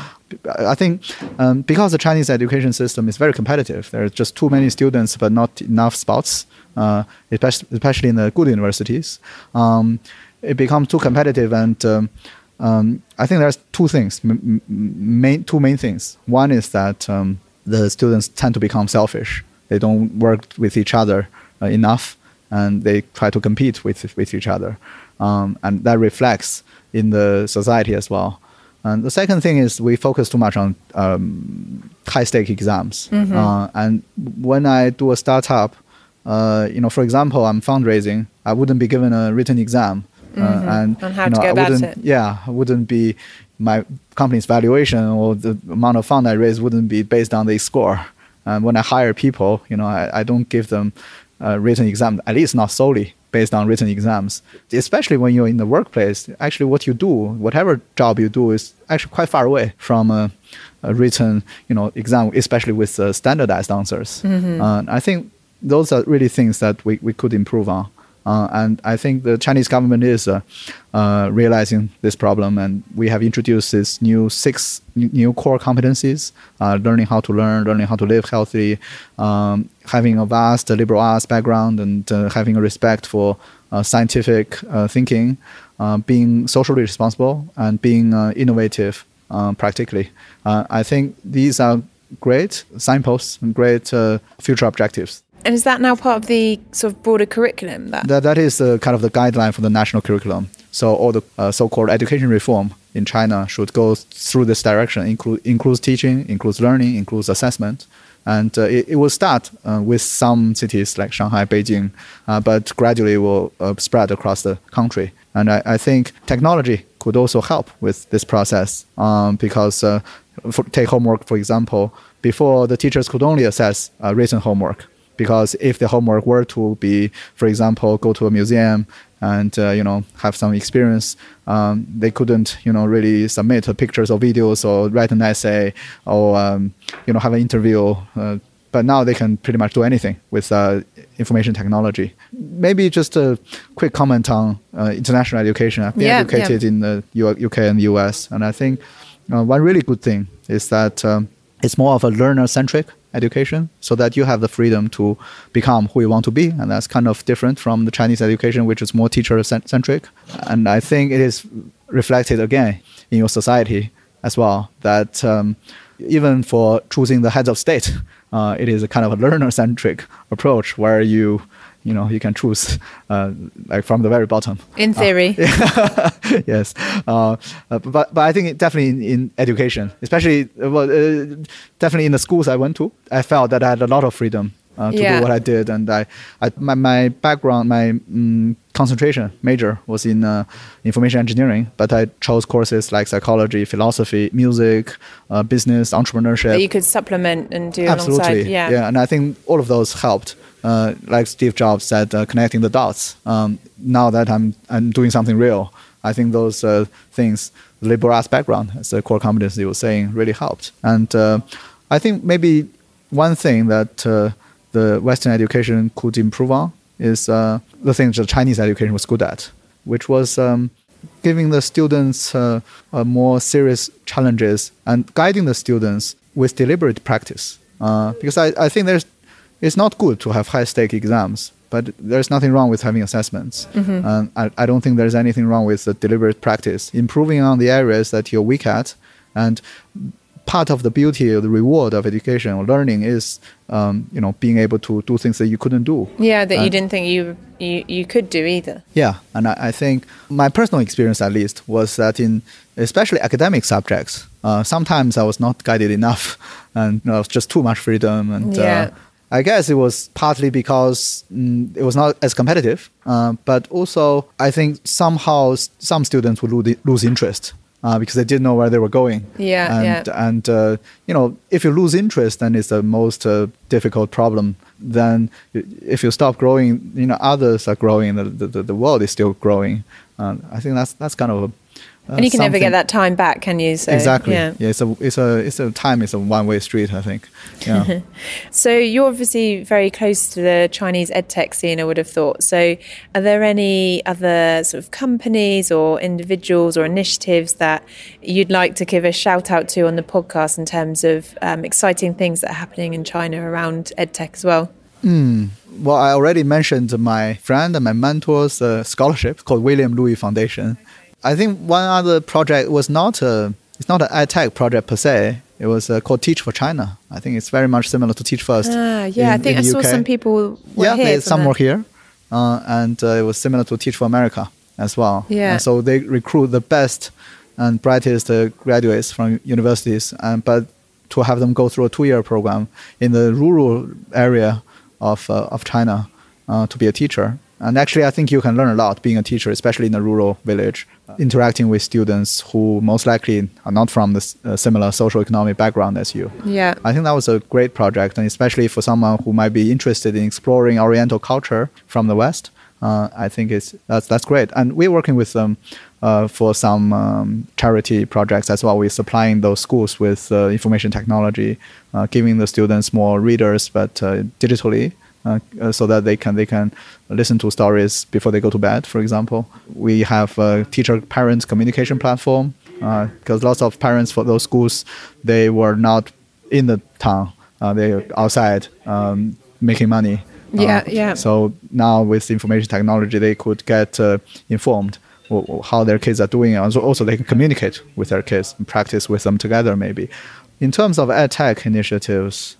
I think um, because the Chinese education system is very competitive, there are just too many students, but not enough spots, uh, especially in the good universities. Um, it becomes too competitive, and um, um I think there's two things, main, two main things. One is that um, the students tend to become selfish; they don't work with each other uh, enough, and they try to compete with with each other um, and that reflects in the society as well. And the second thing is we focus too much on um, high stake exams. Mm-hmm. Uh, and when I do a startup, uh, you know, for example, I'm fundraising, I wouldn't be given a written exam. Uh, mm-hmm. and you know, go about it. Yeah, I wouldn't be my company's valuation or the amount of fund I raise wouldn't be based on the score. And when I hire people, you know, I, I don't give them a written exam, at least not solely based on written exams. Especially when you're in the workplace, actually what you do, whatever job you do, is actually quite far away from a, a written, you know, exam, especially with uh, standardized answers. Mm-hmm. Uh, I think those are really things that we, we could improve on. Uh, and I think the Chinese government is uh, uh, realizing this problem, and we have introduced this new six new core competencies: uh, learning how to learn, learning how to live healthy, um, having a vast liberal arts background, and uh, having a respect for uh, scientific thinking, being socially responsible, and being innovative practically. I think these are great signposts and great future objectives. And is that now part of the sort of broader curriculum? That that, that is the kind of the guideline for the national curriculum. So all the uh, so-called education reform in China should go through this direction. Include includes teaching, includes learning, includes assessment, and uh, it, it will start uh, with some cities like Shanghai, Beijing, uh, but gradually will uh, spread across the country. And I, I, think technology could also help with this process um, because uh, take homework for example. Before the teachers could only assess written homework because if the homework were to be, for example, go to a museum and uh, you know have some experience, um, they couldn't you know really submit pictures or videos or write an essay or um, you know have an interview. Uh, but now they can pretty much do anything with uh, information technology. Maybe just a quick comment on uh, international education. I've been yeah, educated yeah. in the UK and the US, and I think uh, one really good thing is that um, it's more of a learner-centric education so that you have the freedom to become who you want to be. And that's kind of different from the Chinese education, which is more teacher centric. And I think it is reflected again in your society as well that um, even for choosing the heads of state, uh, it is a kind of a learner centric approach where you you know you can choose uh, like from the very bottom. In uh, theory. Uh, yes. Uh, but but i think definitely in, in, education especially uh, well, uh, definitely in the schools i went to i felt that i had a lot of freedom to yeah. do what i did. And i, I my, my background my um, concentration major was in information engineering but i chose courses like psychology philosophy music business entrepreneurship. That you could supplement and do absolutely. Alongside yeah. Yeah and i think all of those helped uh, like Steve Jobs said, uh, connecting the dots. Um, now that I'm I'm doing something real, I think those uh, things, the liberal arts background as a core competency were saying, really helped. And uh, I think maybe one thing that uh, the Western education could improve on is uh, the thing that Chinese education was good at, which was um, giving the students more serious challenges and guiding the students with deliberate practice. because I, I think there's it's not good to have high stake exams, but there's nothing wrong with having assessments. Mm-hmm. And I, I don't think there's anything wrong with the deliberate practice, improving on the areas that you're weak at. And part of the beauty or the reward of education or learning is, um, you know, being able to do things that you couldn't do. Yeah, that and you didn't think you, you, you could do either. Yeah, and I, I think my personal experience at least was that in especially academic subjects, uh, sometimes I was not guided enough and you know, just too much freedom and uh, yeah. uh, I guess it was partly because mm, it was not as competitive, uh, but also I think somehow some students would lose, lose interest uh, because they didn't know where they were going. Yeah, and, yeah. And uh, you know, if you lose interest, then it's the most uh, difficult problem. Then if you stop growing, you know, others are growing. The the, the world is still growing. Uh, I think that's that's kind of a and you can never get that time back, can you? So, exactly. Yeah. Yeah. It's a it's a it's a time. It's a one way street. I think. Yeah. So you're obviously very close to the Chinese edtech scene, I would have thought. So are there any other sort of companies or individuals or initiatives that you'd like to give a shout out to on the podcast in terms of um, exciting things that are happening in China around edtech as well? well, I already mentioned my friend and my mentor's uh, scholarship called William Louis Foundation. I think one other project was not a it's not an edtech project per se. It was uh, called Teach for China. I think it's very much similar to Teach First. Ah, yeah, I think in I saw UK. some people were yeah, here. they, some that. were here, uh, and uh, it was similar to Teach for America as well. Yeah. And so they recruit the best and brightest uh, graduates from universities, and but to have them go through a two-year program in the rural area of uh, of China uh, to be a teacher. And actually, I think you can learn a lot being a teacher, especially in a rural village, interacting with students who most likely are not from the uh, similar social economic background as you. Yeah. I think that was a great project, and especially for someone who might be interested in exploring Oriental culture from the West, uh, I think it's that's that's great. And we're working with them uh, for some um, charity projects as well. We're supplying those schools with uh, information technology, uh, giving the students more readers, but uh, digitally. Uh, uh, so that they can they can listen to stories before they go to bed. For example, we have a teacher-parent communication platform because lots of parents for those schools they were not in the town; uh, they're outside um, making money. Yeah, Uh, yeah. So now with information technology, they could get uh, informed how their kids are doing, and also, also they can communicate with their kids and practice with them together. Maybe, in terms of ed tech initiatives,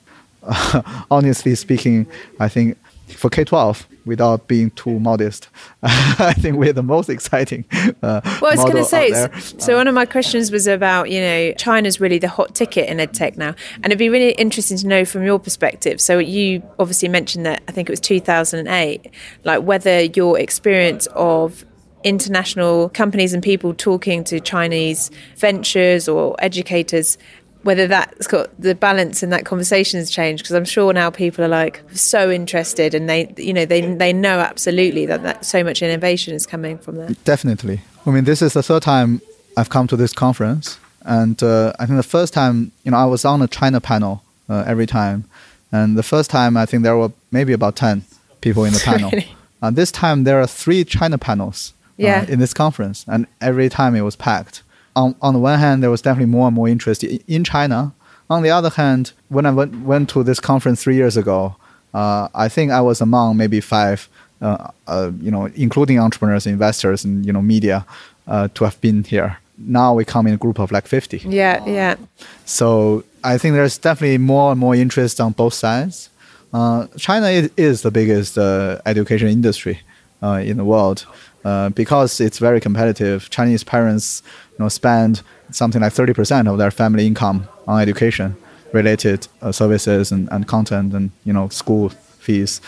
honestly speaking, I think for K twelve, without being too modest, I think we're the most exciting. Uh, Well, I was going to say, out s- there. so one of my questions was about, you know, China's really the hot ticket in edtech now. And it'd be really interesting to know from your perspective. So you obviously mentioned that I think it was 2008, like whether your experience of international companies and people talking to Chinese ventures or educators whether that's got the balance in that conversation has changed because I'm sure now people are like so interested and they you know they they know absolutely that, that so much innovation is coming from there. Definitely. I mean, this is the third time I've come to this conference, and uh, I think the first time, you know, I was on a China panel uh, every time, and the first time I think there were maybe about ten people in the panel. Really? And this time there are three China panels uh, Yeah. in this conference, and every time it was packed. On on the one hand, there was definitely more and more interest in China. On the other hand, when I went went to this conference three years ago, uh, I think I was among maybe five, uh, uh, you know, including entrepreneurs, investors, and you know, media, uh, to have been here. Now we come in a group of like fifty. Yeah, yeah. So I think there's definitely more and more interest on both sides. Uh, China is, is the biggest uh, education industry uh, in the world uh, because it's very competitive. Chinese parents, you know, spend something like 30% of their family income on education related uh, services and, and content and you know school fees.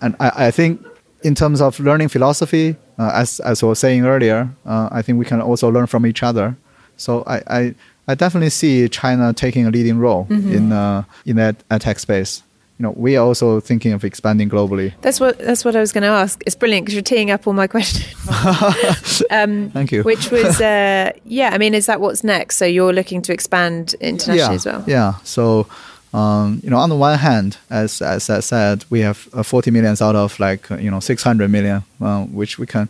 And I, I think in terms of learning philosophy, uh, as as I was saying earlier, uh, I think we can also learn from each other. So I, I, I definitely see China taking a leading role in uh, in that tech space. You know, we are also thinking of expanding globally. That's what that's what I was going to ask. It's brilliant because you're teeing up all my questions. um, Thank you. Which was, uh, yeah. I mean, is that what's next? So you're looking to expand internationally yeah, as well. Yeah. So, um, you know, on the one hand, as as I said, we have uh, 40 millions out of like uh, you know 600 million, uh, which we can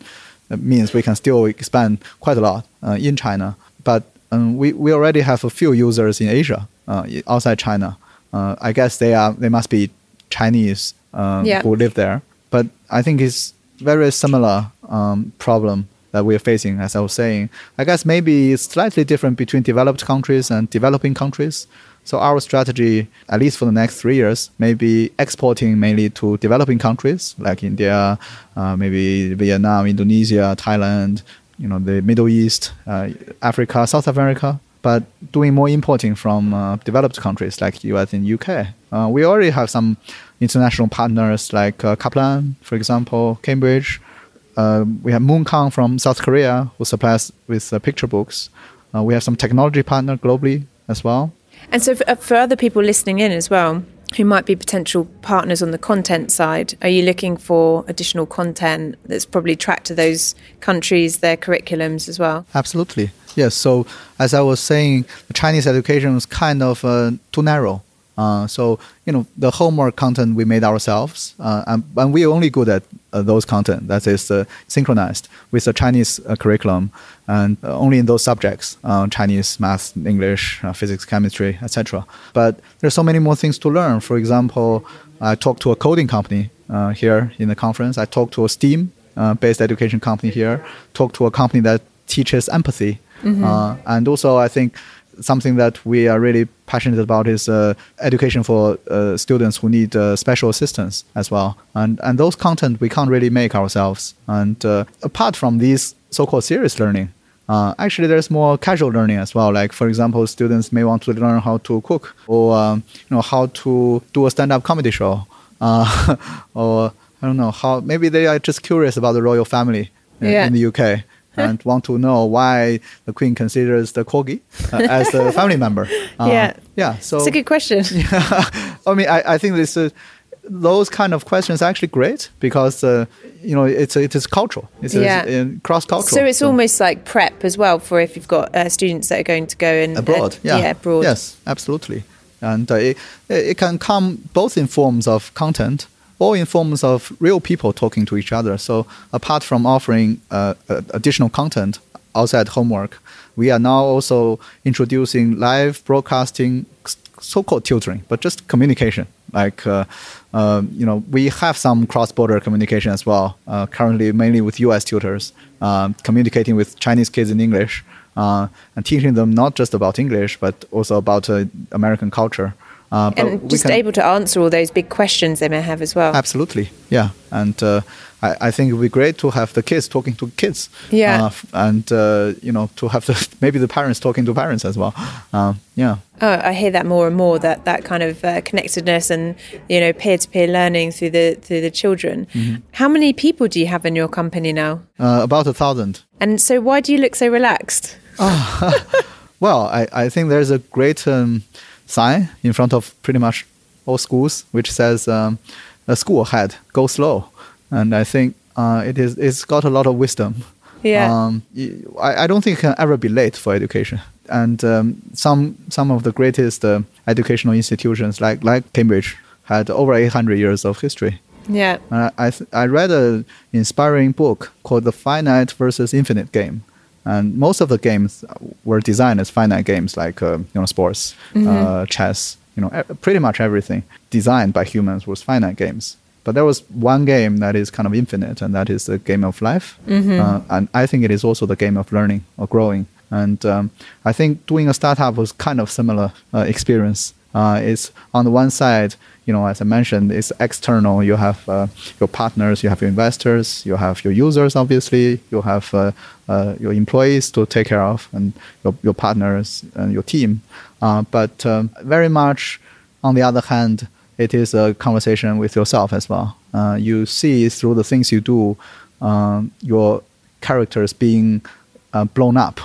that means we can still expand quite a lot uh, in China. But um, we we already have a few users in Asia uh, outside China. Uh, I guess they are they must be Chinese um, Yeah. who live there. But I think it's very similar um, problem that we're facing, as I was saying. I guess maybe it's slightly different between developed countries and developing countries. So our strategy, at least for the next three years, may be exporting mainly to developing countries like India, uh, maybe Vietnam, Indonesia, Thailand, you know, the Middle East, uh, Africa, South America, but doing more importing from uh, developed countries like US and UK. Uh, we already have some international partners like uh, Kaplan, for example, Cambridge. Uh, we have Mooncon from South Korea who supplies with uh, picture books. Uh, we have some technology partner globally as well. And so, for, for other people listening in as well, who might be potential partners on the content side, are you looking for additional content that's probably tracked to those countries, their curriculums as well? Absolutely. Yes. So as I was saying, Chinese education was kind of uh, too narrow. Uh, so you know the homework content we made ourselves, uh, and, and we're only good at uh, those content that is uh, synchronized with the Chinese uh, curriculum, and only in those subjects: Chinese, math, English, physics, chemistry, etc. But there's so many more things to learn. For example, I talked to a coding company here in the conference. I talked to a STEAM-based education company here. Talked to a company that teaches empathy, mm-hmm. and also I think something that we are really passionate about is uh, education for uh, students who need uh, special assistance as well. And and those content we can't really make ourselves. And uh, apart from these so-called serious learning, uh, actually there's more casual learning as well. Like for example, students may want to learn how to cook or um, you know how to do a stand-up comedy show, uh, or I don't know how maybe they are just curious about the royal family yeah. in the UK and want to know why the queen considers the corgi uh, as a family member. Uh, yeah, yeah. So it's a good question. Yeah, I mean, I, I think this uh, those kind of questions are actually great because uh, you know it's it is cultural, it's yeah. cross cultural. So it's so. almost like prep as well for if you've got uh, students that are going to go and abroad. yeah, yeah, abroad. Yes, absolutely, and uh, it, it can come both in forms of content or in forms of real people talking to each other. So apart from offering uh, additional content outside homework, we are now also introducing live broadcasting, so-called tutoring, but just communication. Like uh, uh, you know, we have some cross-border communication as well. Uh, currently, mainly with U.S. tutors, um, communicating with Chinese kids in English uh, and teaching them not just about English, but also about uh, American culture. Uh, and just can, able to answer all those big questions they may have as well. Absolutely, yeah. And uh, I, I, think it would be great to have the kids talking to kids. Yeah. Uh, and, uh, you know, to have the, maybe the parents talking to parents as well. Uh, yeah. Oh, I hear that more and more, that, that kind of uh, connectedness and, you know, peer-to-peer learning through the, through the children. Mm-hmm. How many people do you have in your company now? about a thousand. And so why do you look so relaxed? well, I, I think there's a great... Um, sign in front of pretty much all schools, which says um, "a school ahead, go slow," and I think uh, it is it's got a lot of wisdom. Yeah, um, I, I don't think it can ever be late for education. And um, some some of the greatest uh, educational institutions, like like Cambridge, had over 800 years of history. Yeah, uh, I th- I read an inspiring book called The Finite versus Infinite Game and most of the games were designed as finite games, like uh, you know sports, mm-hmm. uh, chess. You know, pretty much everything designed by humans was finite games. But there was one game that is kind of infinite, and that is the game of life. Mm-hmm. Uh, and I think it is also the game of learning or growing. And um, I think doing a startup was kind of similar uh, experience. Uh, it's on the one side, you know, as I mentioned, it's external. You have uh, your partners, you have your investors, you have your users, obviously, you have uh, uh, your employees to take care of, and your, your partners and your team. Uh, but um, very much, on the other hand, it is a conversation with yourself as well. Uh, you see through the things you do, um, your characters being uh, blown up,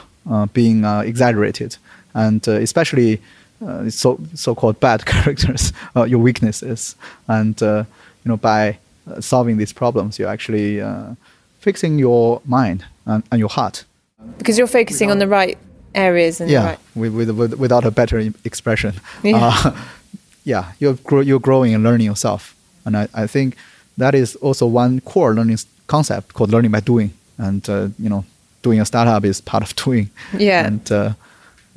being exaggerated, and especially uh, so so-called bad characters, uh, your weaknesses, and uh, you know by uh, solving these problems, you're actually uh, fixing your mind and, and, your heart. Because you're focusing on the right areas and yeah, right... with, with, with, without a better expression. Yeah, uh, yeah you're gro- you're growing and learning yourself, and I, I think that is also one core learning concept called learning by doing, and you know doing a startup is part of doing. Yeah, and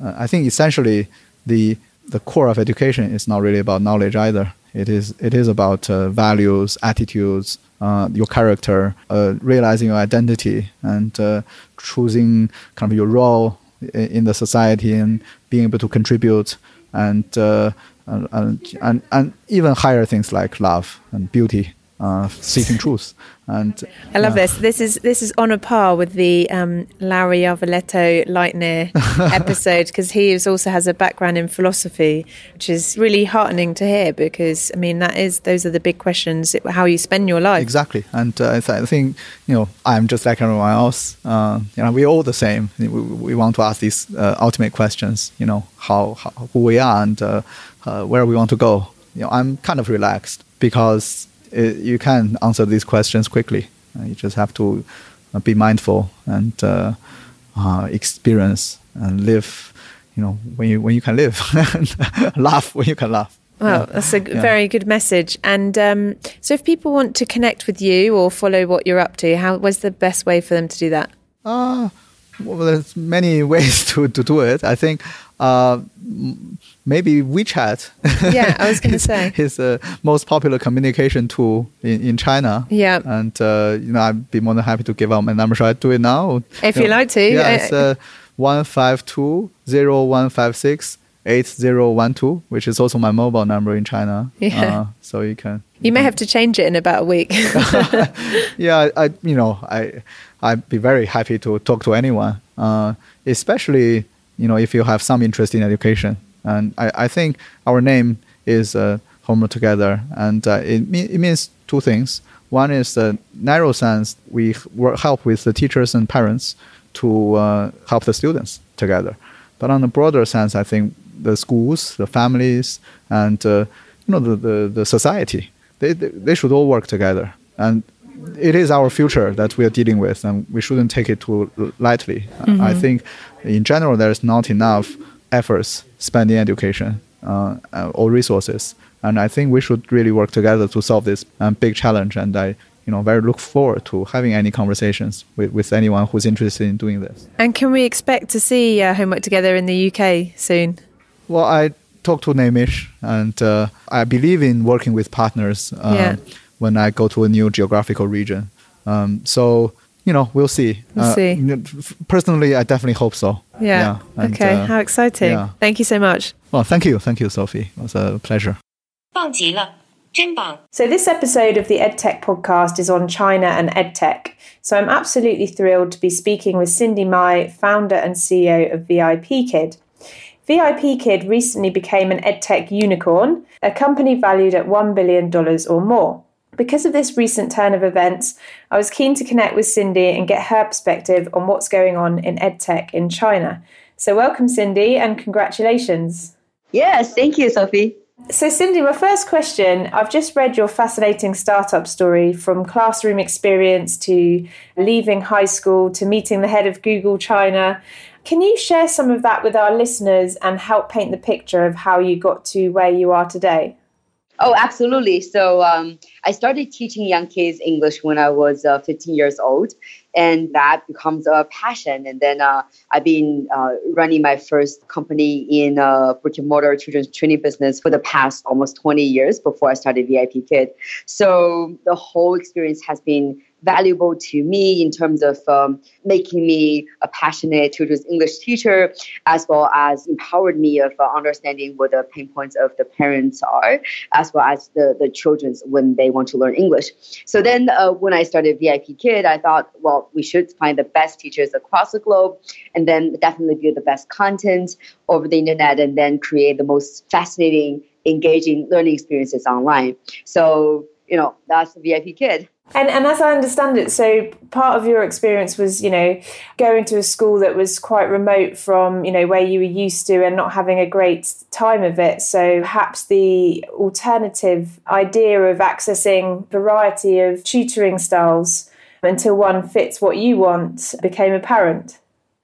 I think essentially the the core of education is not really about knowledge either. It is it is about uh, values, attitudes, uh, your character, uh, realizing your identity, and uh, choosing kind of your role in the society and being able to contribute and, uh, and, and and even higher things like love and beauty uh, seeking truth. And I love this. This is this is on a par with the um, Lauri Järvilehto Lightneer episode because he is, also has a background in philosophy, which is really heartening to hear. Because I mean, that is those are the big questions: how you spend your life. Exactly, and uh, I think you know I'm just like everyone else. Uh, you know, we're all the same. We, we want to ask these uh, ultimate questions. You know, how, how, who we are and uh, uh, where we want to go. You know, I'm kind of relaxed because it, you can answer these questions quickly. Uh, you just have to uh, be mindful and uh, uh, experience and live. You know, when you when you can live, laugh when you can laugh. Well, yeah. that's a yeah. very good message. And um, so, if people want to connect with you or follow what you're up to, how was the best way for them to do that? Uh, well, there's many ways to, to do it. I think uh, maybe WeChat. Yeah, I was going to say is the most popular communication tool in, in China. Yeah, and uh, you know I'd be more than happy to give out my number. Should I do it now? If you, like to. Yeah, it's uh, one five two zero one five six. 8012 which is also my mobile number in china yeah. Uh, so you can you, you may can, have to change it in about a week yeah I, you know i i'd be very happy to talk to anyone uh, especially you know if you have some interest in education and I, I think our name is uh, Homework Together, and uh, it, me- it means two things. One is the narrow sense we work, help with the teachers and parents to uh, help the students together. But on the broader sense, I think the schools, the families, and uh, you know the, the, the society, they, they, they should all work together. And it is our future that we are dealing with, and we shouldn't take it too lightly. Mm-hmm. I think, in general, there is not enough efforts spent in education uh, uh, or resources, and I think we should really work together to solve this um, big challenge. And I, you know, very look forward to having any conversations with, with anyone who's interested in doing this. And can we expect to see uh, homework together in the UK soon? Well, I talked to Namish, and uh, I believe in working with partners. Uh, yeah when I go to a new geographical region. Um, so you know, we'll see. We'll uh, see. Personally, I definitely hope so. Yeah. yeah. And, okay. Uh, How exciting! Yeah. Thank you so much. Well, thank you, thank you, Sophie. It was a pleasure. So, this episode of the EdTech podcast is on China and EdTech. So, I'm absolutely thrilled to be speaking with Cindy Mi, founder and CEO of VIPKid. VIP Kid recently became an EdTech unicorn, a company valued at $1 billion or more. Because of this recent turn of events, I was keen to connect with Cindy and get her perspective on what's going on in edtech in China. So, welcome, Cindy, and congratulations. Yes, thank you, Sophie. So, Cindy, my first question I've just read your fascinating startup story from classroom experience to leaving high school to meeting the head of Google China. Can you share some of that with our listeners and help paint the picture of how you got to where you are today? Oh, absolutely. So um, I started teaching young kids English when I was uh, 15 years old, and that becomes a passion. And then uh, I've been uh, running my first company in uh, brick and mortar children's training business for the past almost 20 years before I started VIPKid. So the whole experience has been valuable to me in terms of um, making me a passionate children's English teacher, as well as empowered me of uh, understanding what the pain points of the parents are, as well as the, the children's when they want to learn English. So then uh, when I started VIPKid, I thought, well, we should find the best teachers across the globe and then definitely build the best content over the internet and then create the most fascinating, engaging learning experiences online. So, you know, that's VIPKid. And and as I understand it, so part of your experience was, you know, going to a school that was quite remote from, you know, where you were used to and not having a great time of it. So perhaps the alternative idea of accessing variety of tutoring styles until one fits what you want became apparent.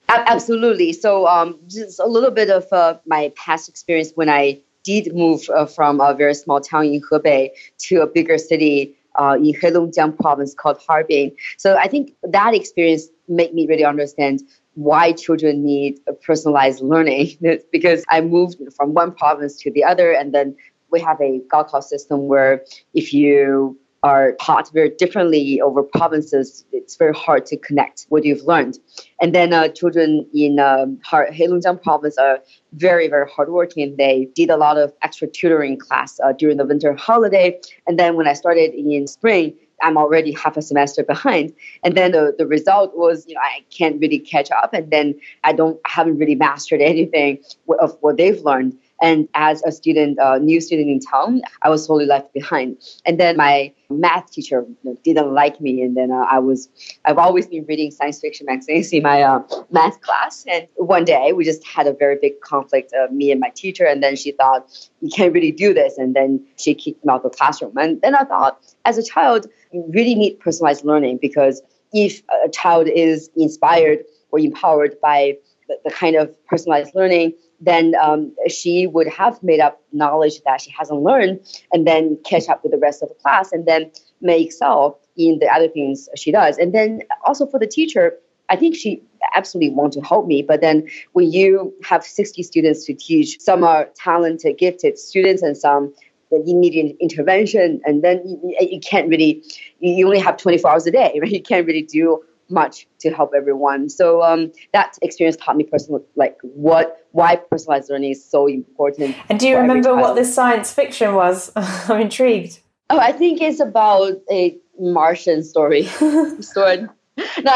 Absolutely. So um, just a little bit of uh, my past experience when I did move uh, from a very small town in Hebei to a bigger city uh, in Heilongjiang province called Harbin. So I think that experience made me really understand why children need personalized learning because I moved from one province to the other and then we have a Gaokao system where if you are taught very differently over provinces, it's very hard to connect what you've learned. And then uh, children in um, Heilongjiang province are very, very hardworking. They did a lot of extra tutoring class uh, during the winter holiday. And then when I started in spring, I'm already half a semester behind. And then the, the result was, you know, I can't really catch up. And then I don't, haven't really mastered anything of what they've learned. And as a student, uh, new student in town, I was totally left behind. And then my math teacher didn't like me, and then uh, I was I've always been reading science fiction magazines in my uh, math class. And one day we just had a very big conflict, uh, me and my teacher. And then she thought you can't really do this, and then she kicked me out of the classroom. And then I thought, as a child, you really need personalized learning because if a child is inspired or empowered by the, the kind of personalized learning then um, she would have made up knowledge that she hasn't learned and then catch up with the rest of the class and then may excel in the other things she does. And then also for the teacher, I think she absolutely want to help me. But then when you have 60 students to teach, some are talented, gifted students and some that you need intervention and then you, you can't really you only have 24 hours a day right you can't really do much to help everyone. So um, that experience taught me personally, like what why personalized learning is so important. And do you remember what this science fiction was? I'm intrigued. Oh, I think it's about a Martian story. story. No,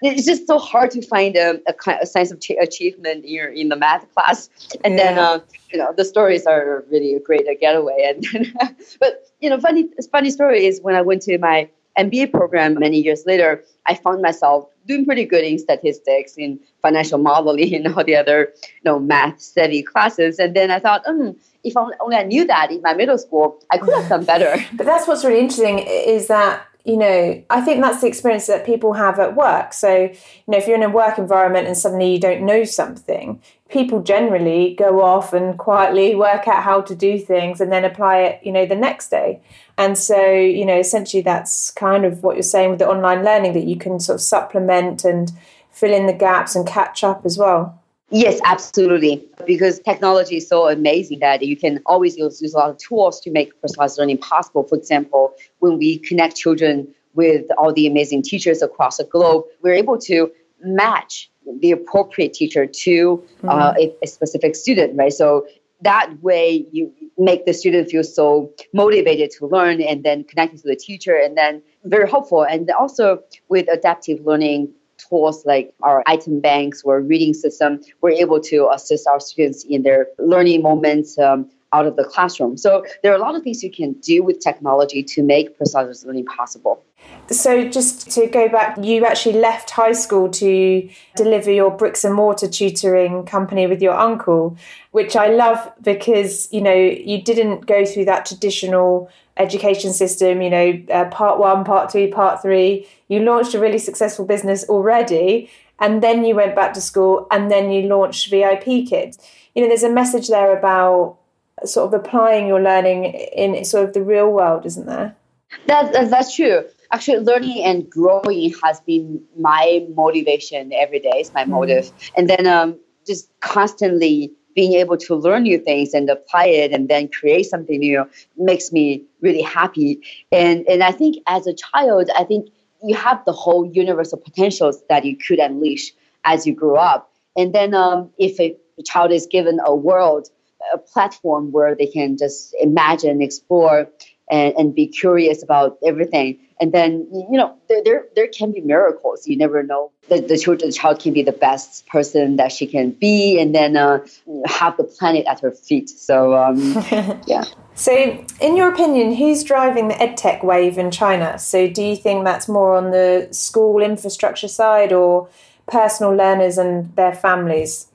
it's just so hard to find a, a, a sense of achievement in, in the math class. And yeah. then, uh, you know, the stories are really a great getaway. And but you know, funny funny story is when I went to my MBA program many years later, I found myself doing pretty good in statistics, in financial modeling, and all the other you know math study classes. And then I thought, hmm, if only I knew that in my middle school, I could have done better. But that's what's really interesting is that you know, I think that's the experience that people have at work. So, you know, if you're in a work environment and suddenly you don't know something, people generally go off and quietly work out how to do things and then apply it, you know, the next day. And so, you know, essentially that's kind of what you're saying with the online learning that you can sort of supplement and fill in the gaps and catch up as well. Yes, absolutely. Because technology is so amazing that you can always use, use a lot of tools to make personalized learning possible. For example, when we connect children with all the amazing teachers across the globe, we're able to match the appropriate teacher to mm-hmm. uh, a, a, specific student, right? So that way you make the student feel so motivated to learn and then connecting to the teacher and then very helpful. And also with adaptive learning, tools like our item banks or reading system, we're able to assist our students in their learning moments um, out of the classroom. So there are a lot of things you can do with technology to make personalized learning possible. So just to go back, you actually left high school to deliver your bricks and mortar tutoring company with your uncle, which I love because, you know, you didn't go through that traditional education system, you know, uh, part one, part two, part three. You launched a really successful business already, and then you went back to school, and then you launched VIPKids. You know, there's a message there about sort of applying your learning in sort of the real world, isn't there? That, that's true. Actually, learning and growing has been my motivation every day. It's my mm. motive. And then um, just constantly being able to learn new things and apply it and then create something new makes me really happy. And and I think as a child, I think you have the whole universe of potentials that you could unleash as you grow up. And then um, if a child is given a world, a platform where they can just imagine, explore, and, and be curious about everything. And then, you know, there, there, there can be miracles. You never know. The, the, child, the child can be the best person that she can be and then uh, have the planet at her feet. So, um, yeah. So, in your opinion, who's driving the edtech wave in China? So, do you think that's more on the school infrastructure side or personal learners and their families?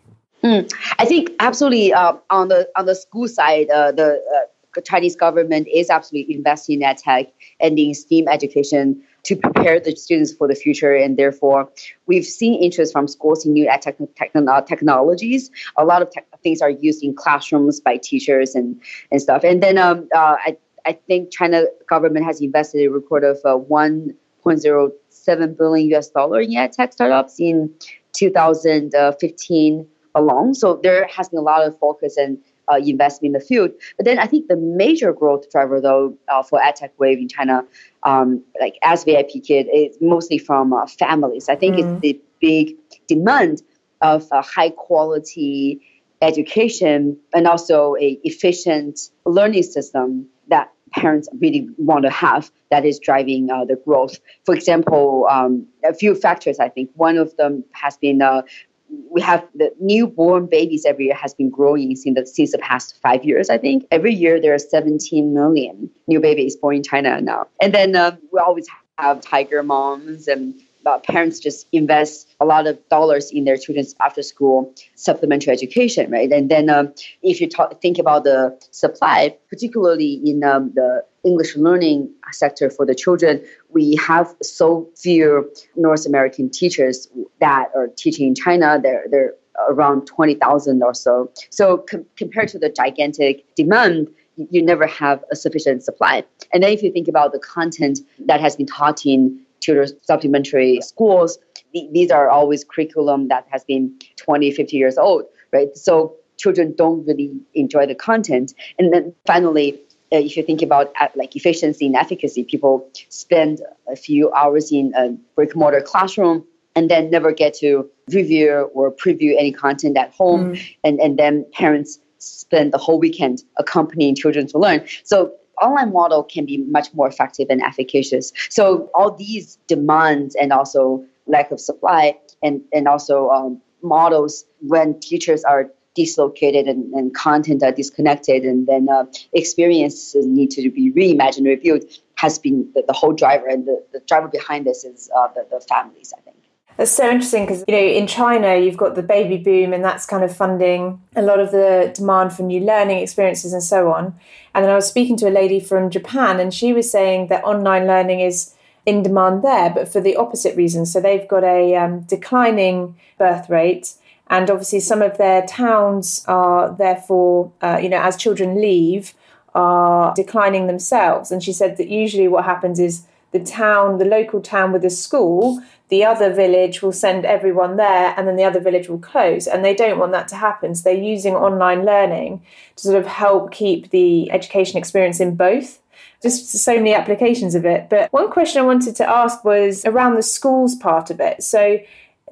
Mm, I think absolutely uh, on the on the school side, uh, the uh, the Chinese government is absolutely investing in tech and in STEAM education to prepare the students for the future. And therefore, we've seen interest from schools in new tech, tech, technologies. A lot of tech, things are used in classrooms by teachers and, and stuff. And then um, uh, I, I think China government has invested a record of uh, 1.07 billion US dollar in tech startups in 2015 alone. So there has been a lot of focus and uh, investment in the field. But then I think the major growth driver, though, uh, for EdTech Wave in China, um, like as VIPKid, is mostly from uh, families. I think mm. it's the big demand of a high quality education and also a efficient learning system that parents really want to have that is driving uh, the growth. For example, um, a few factors, I think. One of them has been uh, we have the newborn babies every year has been growing since the, since the past five years, I think. Every year there are 17 million new babies born in China now. And then uh, we always have tiger moms and uh, parents just invest a lot of dollars in their children's after school supplementary education, right? And then um, if you talk, think about the supply, particularly in um, the English learning sector for the children, we have so few North American teachers that are teaching in China. They're, they're around 20,000 or so. So com- compared to the gigantic demand, you never have a sufficient supply. And then if you think about the content that has been taught in tutor supplementary schools, these are always curriculum that has been 20, 50 years old, right? So children don't really enjoy the content. And then finally, uh, if you think about uh, like efficiency and efficacy, people spend a few hours in a brick mortar classroom and then never get to review or preview any content at home. Mm. And, and then parents spend the whole weekend accompanying children to learn. So online model can be much more effective and efficacious. So all these demands and also lack of supply and, and also um, models when teachers are dislocated and, and content are disconnected and then uh, experiences need to be reimagined, reviewed has been the, the whole driver and the, the driver behind this is uh, the, the families, I think. That's so interesting because you know in China you've got the baby boom and that's kind of funding a lot of the demand for new learning experiences and so on. And then I was speaking to a lady from Japan and she was saying that online learning is in demand there, but for the opposite reason. So they've got a um, declining birth rate, and obviously some of their towns are therefore, uh, you know, as children leave, are declining themselves. And she said that usually what happens is the town, the local town with a school, the other village will send everyone there and then the other village will close. And they don't want that to happen. So they're using online learning to sort of help keep the education experience in both just so many applications of it. But one question I wanted to ask was around the schools part of it. So,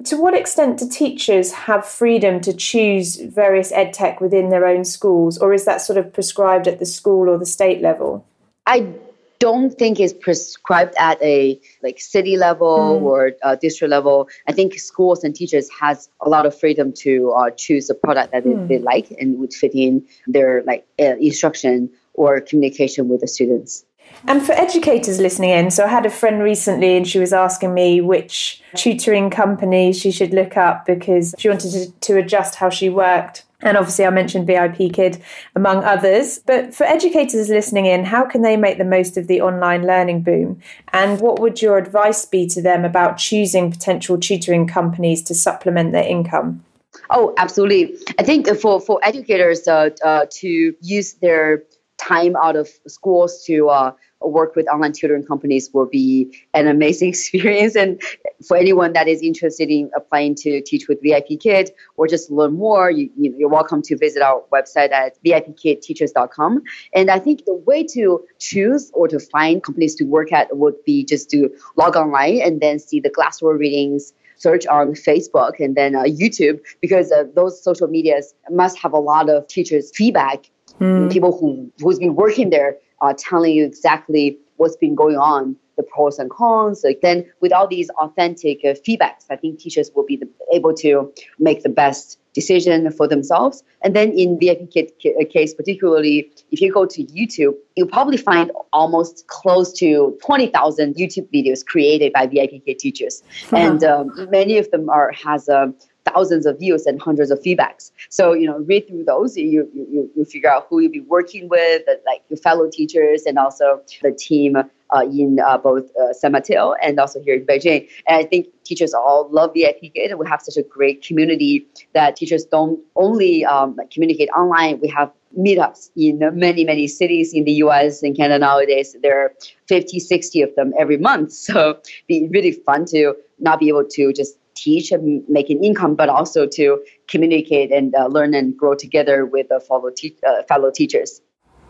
to what extent do teachers have freedom to choose various ed tech within their own schools, or is that sort of prescribed at the school or the state level? I don't think it's prescribed at a like city level mm. or uh, district level. I think schools and teachers has a lot of freedom to uh, choose a product that mm. they, they, like and would fit in their like uh, instruction or communication with the students. And for educators listening in, so I had a friend recently and she was asking me which tutoring company she should look up because she wanted to, to adjust how she worked. And obviously, I mentioned VIPKid among others. But for educators listening in, how can they make the most of the online learning boom? And what would your advice be to them about choosing potential tutoring companies to supplement their income? Oh, absolutely. I think for, for educators uh, uh, to use their time out of schools to uh, work with online tutoring companies will be an amazing experience. And for anyone that is interested in applying to teach with VIPKid or just learn more, you, are welcome to visit our website at vipkidteachers.com. And I think the way to choose or to find companies to work at would be just to log online and then see the Glassdoor ratings search on Facebook and then uh, YouTube because uh, those social medias must have a lot of teachers' feedback mm. people who who's been working there uh, telling you exactly what's been going on, the pros and cons. Like then, with all these authentic uh, feedbacks, I think teachers will be the, able to make the best decision for themselves. And then in uh, case, particularly if you go to YouTube, you'll probably find almost close to 20,000 YouTube videos created by VIP teachers. Uh-huh. And um, many of them are has a thousands of views and hundreds of feedbacks. So you know, read through those. You you you figure out who you'll be working with, like your fellow teachers, and also the team uh, in uh, both uh, San Mateo and also here in Beijing. And I think teachers all love VIPKid, and we have such a great community that teachers don't only um, communicate online. We have meetups in many, many cities in the US and Canada nowadays. There are 50, 60 of them every month. So it'd be really fun to not be able to just teach and make an income, but also to communicate and uh, learn and grow together with uh, fellow, te- uh, fellow teachers.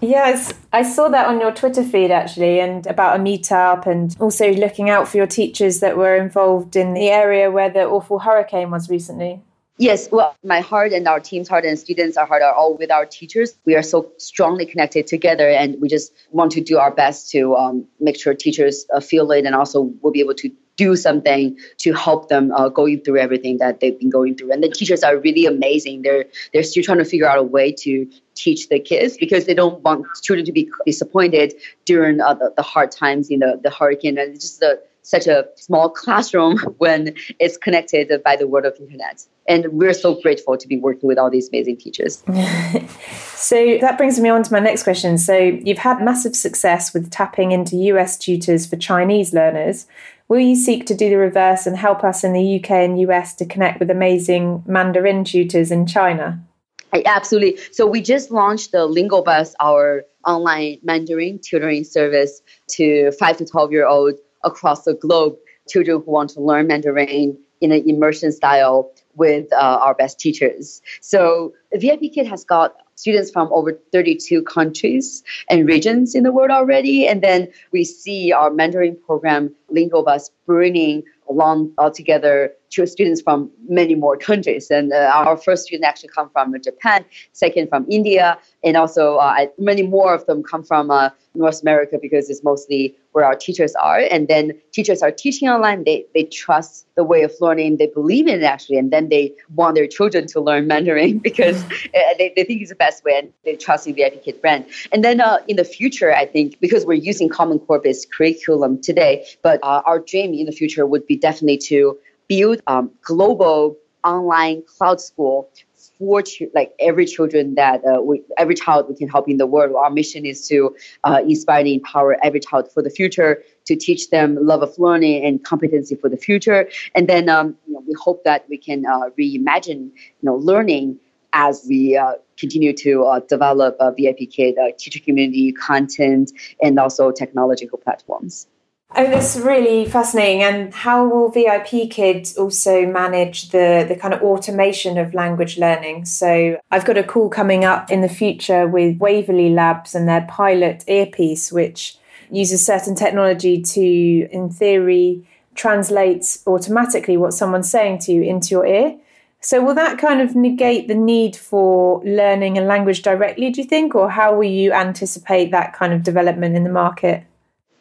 Yes, I saw that on your Twitter feed actually, and about a meetup, and also looking out for your teachers that were involved in the area where the awful hurricane was recently. Yes, well, my heart and our team's heart and students' heart are all with our teachers. We are so strongly connected together, and we just want to do our best to um, make sure teachers uh, feel it and also will be able to do something to help them uh, going through everything that they've been going through. And the teachers are really amazing. They're they're still trying to figure out a way to teach the kids because they don't want children to be disappointed during uh, the, the hard times in the, the hurricane and just the such a small classroom when it's connected by the world of internet. And we're so grateful to be working with all these amazing teachers. so that brings me on to my next question. So you've had massive success with tapping into US tutors for Chinese learners. Will you seek to do the reverse and help us in the UK and US to connect with amazing Mandarin tutors in China? Absolutely. So we just launched the Lingobus, our online Mandarin tutoring service to five to 12 year olds across the globe, children who want to learn Mandarin in an immersion style with uh, our best teachers. So the VIPKid has got students from over 32 countries and regions in the world already. And then we see our mentoring program, Lingobus, bringing along altogether two students from many more countries. And uh, our first student actually come from Japan, second from India, and also uh, many more of them come from uh, North America because it's mostly where our teachers are. And then teachers are teaching online. They, they trust the way of learning. They believe in it actually. And then they want their children to learn Mandarin because uh, they, they think it's the best way and they trust in the Kid brand. And then uh, in the future, I think because we're using Common Core based curriculum today, but uh, our dream in the future would be definitely to build um, global online cloud school for ch- like every children that uh, we, every child we can help in the world. Our mission is to uh, inspire and empower every child for the future, to teach them love of learning and competency for the future. And then um, you know, we hope that we can uh, reimagine you know learning as we uh, continue to uh, develop a VIPKid uh, teacher community content and also technological platforms. Oh, that's really fascinating. And how will VIPKids also manage the, the kind of automation of language learning? So I've got a call coming up in the future with Waverly Labs and their pilot earpiece, which uses certain technology to, in theory, translate automatically what someone's saying to you into your ear. So will that kind of negate the need for learning a language directly, do you think? Or how will you anticipate that kind of development in the market?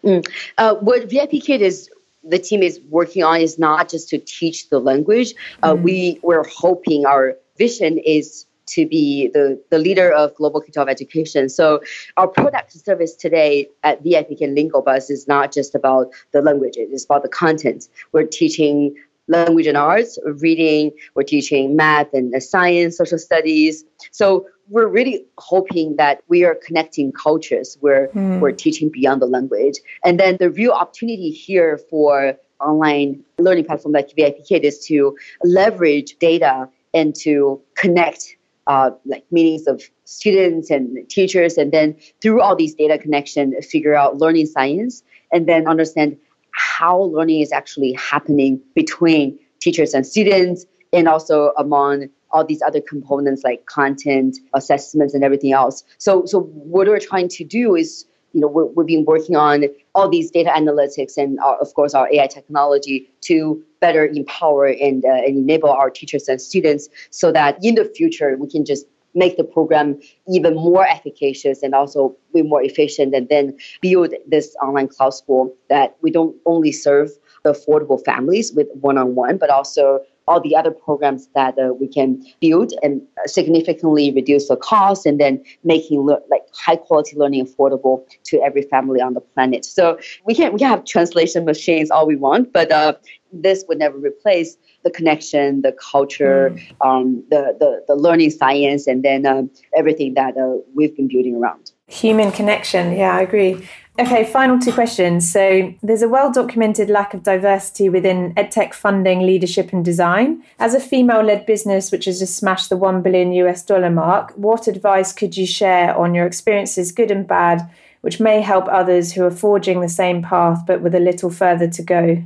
Mm. Uh, what VIPKid is the team is working on is not just to teach the language. Uh, mm. We we're hoping our vision is to be the, the leader of global K-12 education. So our product and service today at VIPKid Lingobus is not just about the language; it's about the content. We're teaching language and arts, reading, we're teaching math and science, social studies. So we're really hoping that we are connecting cultures where mm. we're teaching beyond the language. And then the real opportunity here for online learning platform like VIPKid is to leverage data and to connect uh, like meetings of students and teachers, and then through all these data connection, figure out learning science, and then understand how learning is actually happening between teachers and students, and also among all these other components like content, assessments, and everything else. So, so what we're trying to do is, you know, we have been working on all these data analytics and, our, uh, of course, our AI technology to better empower and, uh, and enable our teachers and students so that in the future we can just make the program even more efficacious and also be more efficient and then build this online cloud school that we don't only serve the affordable families with one-on-one but also all the other programs that uh, we can build and significantly reduce the cost and then making le- like high quality learning affordable to every family on the planet. So we can we can have translation machines all we want but uh, this would never replace the connection the culture mm. um, the, the the learning science and then uh, everything that uh, we've been building around. Human connection. Yeah i agree Okay, final two questions. So, there's a well documented lack of diversity within edtech funding, leadership, and design. As a female led business which has just smashed the 1 billion US dollar mark, what advice could you share on your experiences, good and bad, which may help others who are forging the same path but with a little further to go?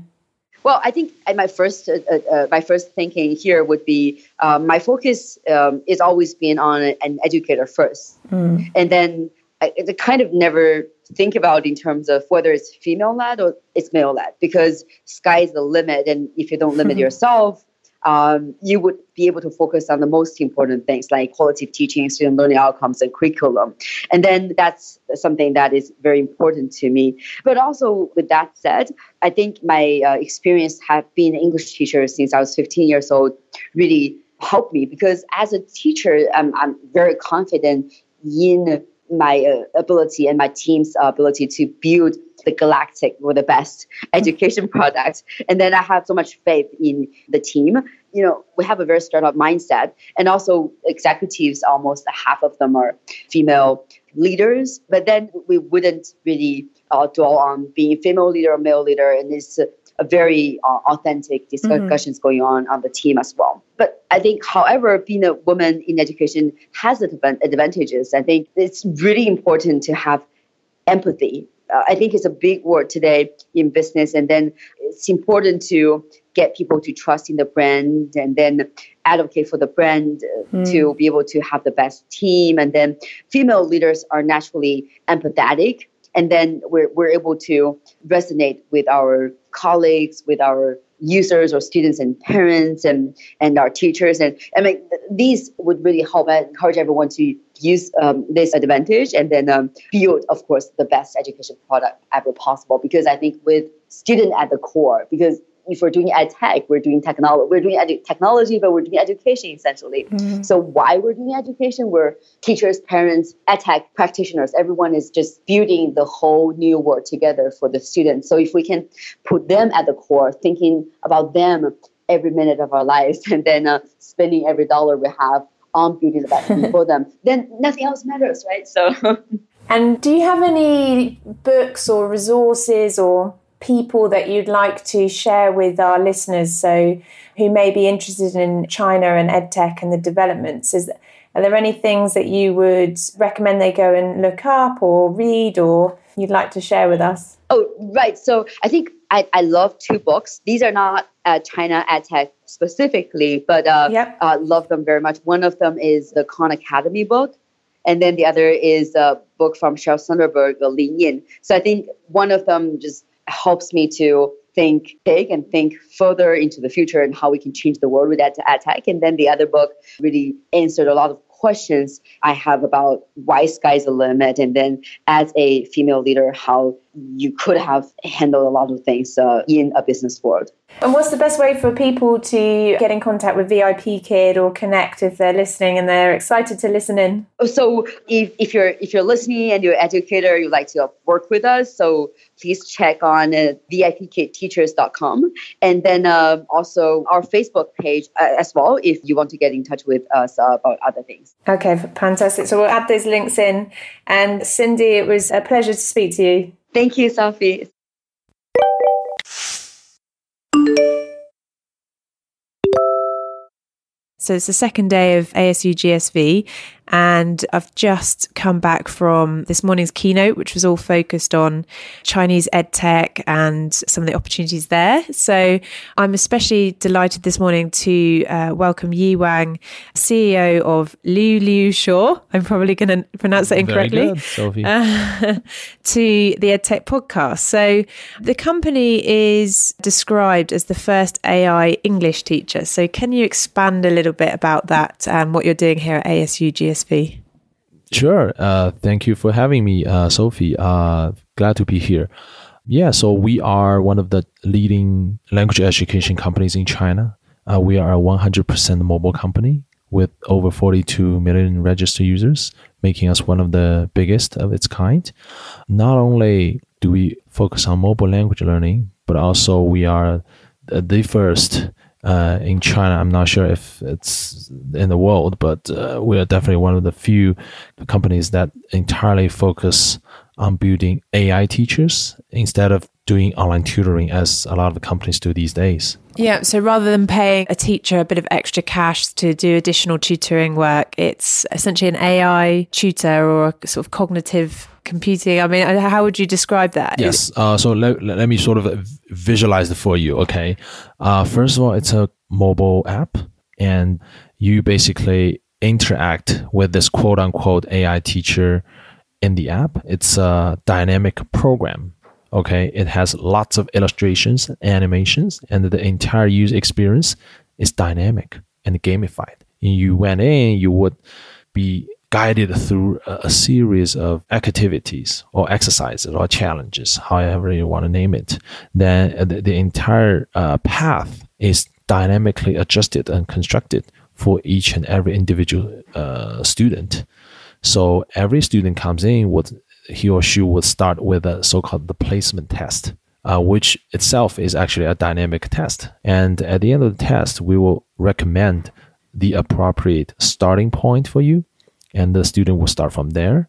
Well, I think my first uh, uh, uh, my first thinking here would be um, my focus um, is always been on an educator first, mm. and then I, I, kind of never think about in terms of whether it's female led or it's male led because sky is the limit, and if you don't limit yourself, um, you would be able to focus on the most important things like quality of teaching, student learning outcomes, and curriculum. And then that's something that is very important to me. But also, with that said, I think my uh, experience have been an English teacher since I was 15 years old really helped me because as a teacher, I'm, I'm very confident in my uh, ability and my team's ability to build the galactic or the best education product. And then I have so much faith in the team. You know, we have a very startup mindset, and also executives, almost half of them are female leaders. But then we wouldn't really uh, dwell on being female leader or male leader, and it's a very uh, authentic discussions mm-hmm. going on on the team as well. But I think, however, being a woman in education has advantages. I think it's really important to have empathy. Uh, I think it's a big word today in business, and then it's important to get people to trust in the brand and then advocate for the brand mm. to be able to have the best team. And then female leaders are naturally empathetic and then we're, we're able to resonate with our colleagues with our users or students and parents and, and our teachers. And I mean these would really help and encourage everyone to use um, this advantage and then um, build of course the best education product ever possible. Because I think with student at the core because if we're doing ed tech, we're doing technology, we're doing edu- technology, but we're doing education essentially. Mm-hmm. So why we're doing education? We're teachers, parents, ed tech practitioners. Everyone is just building the whole new world together for the students. So if we can put them at the core, thinking about them every minute of our lives, and then uh, spending every dollar we have on building the best for them, then nothing else matters, right? So. and do you have any books or resources or people that you'd like to share with our listeners so who may be interested in China and EdTech and the developments? Is are there any things that you would recommend they go and look up or read or you'd like to share with us? Oh, right. So I think I, I love two books. These are not uh, China EdTech specifically, but uh, yep. uh, love them very much. One of them is the Khan Academy book, and then the other is a book from Sheryl the Lean In. So I think one of them just helps me to think big and think further into the future and how we can change the world with that tech. And then the other book really answered a lot of questions I have about why sky's the limit, and then as a female leader, how you could have handled a lot of things uh, in a business world. And what's the best way for people to get in contact with VIPKid or connect if they're listening and they're excited to listen in? So if, if you're if you're listening and you're an educator, you'd like to work with us, so please check on uh, VIPKidteachers.com and then uh, also our Facebook page uh, as well if you want to get in touch with us about other things. Okay, fantastic. So we'll add those links in. And Cindy, it was a pleasure to speak to you. Thank you, Sophie. So it's the second day of ASU GSV, and I've just come back from this morning's keynote, which was all focused on Chinese ed tech and some of the opportunities there. So I'm especially delighted this morning to uh, welcome Yi Wang, CEO of Liulishuo. I'm probably going to pronounce that incorrectly. Good, Sophie. Uh, to the EdTech podcast. So the company is described as the first AI English teacher. So can you expand a little bit about that and what you're doing here at ASU GSV? GSV? Sure. Uh, thank you for having me, uh, Sophie. Uh, glad to be here. Yeah, so we are one of the leading language education companies in China. Uh, we are a 100% mobile company with over 42 million registered users, making us one of the biggest of its kind. Not only do we focus on mobile language learning, but also we are the first uh, in China. I'm not sure if it's in the world, but uh, we are definitely one of the few companies that entirely focus on building AI teachers instead of doing online tutoring as a lot of the companies do these days. Yeah, so rather than paying a teacher a bit of extra cash to do additional tutoring work, it's essentially an AI tutor or a sort of cognitive computing? I mean, uh, how would you describe that? Yes. Uh, so let, let me sort of visualize it for you. Okay. Uh, first of all, it's a mobile app, and you basically interact with this quote unquote AI teacher in the app. It's a dynamic program. Okay. It has lots of illustrations, animations, and the entire user experience is dynamic and gamified. You went in, you would be guided through a, a, series of activities or exercises or challenges, however you want to name it. Then the, the entire uh, path is dynamically adjusted and constructed for each and every individual uh, student. So every student comes in, would he or she would start with a so-called the placement test. Uh, which itself is actually a dynamic test. And at the end of the test, we will recommend the appropriate starting point for you, and the student will start from there.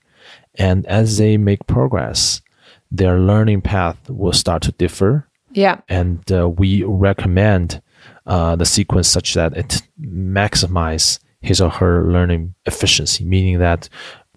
And as they make progress, their learning path will start to differ. Yeah. And uh, we recommend uh, the sequence such that it maximize his or her learning efficiency, meaning that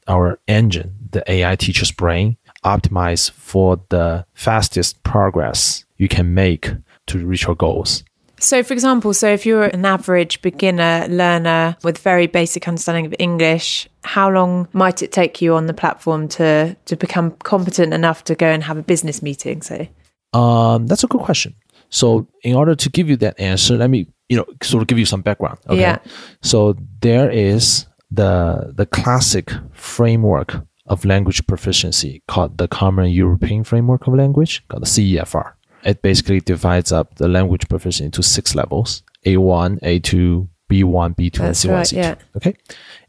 our engine, the AI teacher's brain, optimize for the fastest progress you can make to reach your goals. So, for example, so if you're an average beginner learner with very basic understanding of English, how long might it take you on the platform to to become competent enough to go and have a business meeting? Say, um, that's a good question. So, in order to give you that answer, let me you know sort of give you some background. Okay? Yeah. So there is the the classic framework of language proficiency called the Common European Framework of Language, called the CEFR it basically divides up the language proficiency into six levels A1, A2, B1, B2, That's and C1, right, C2. yeah. Okay.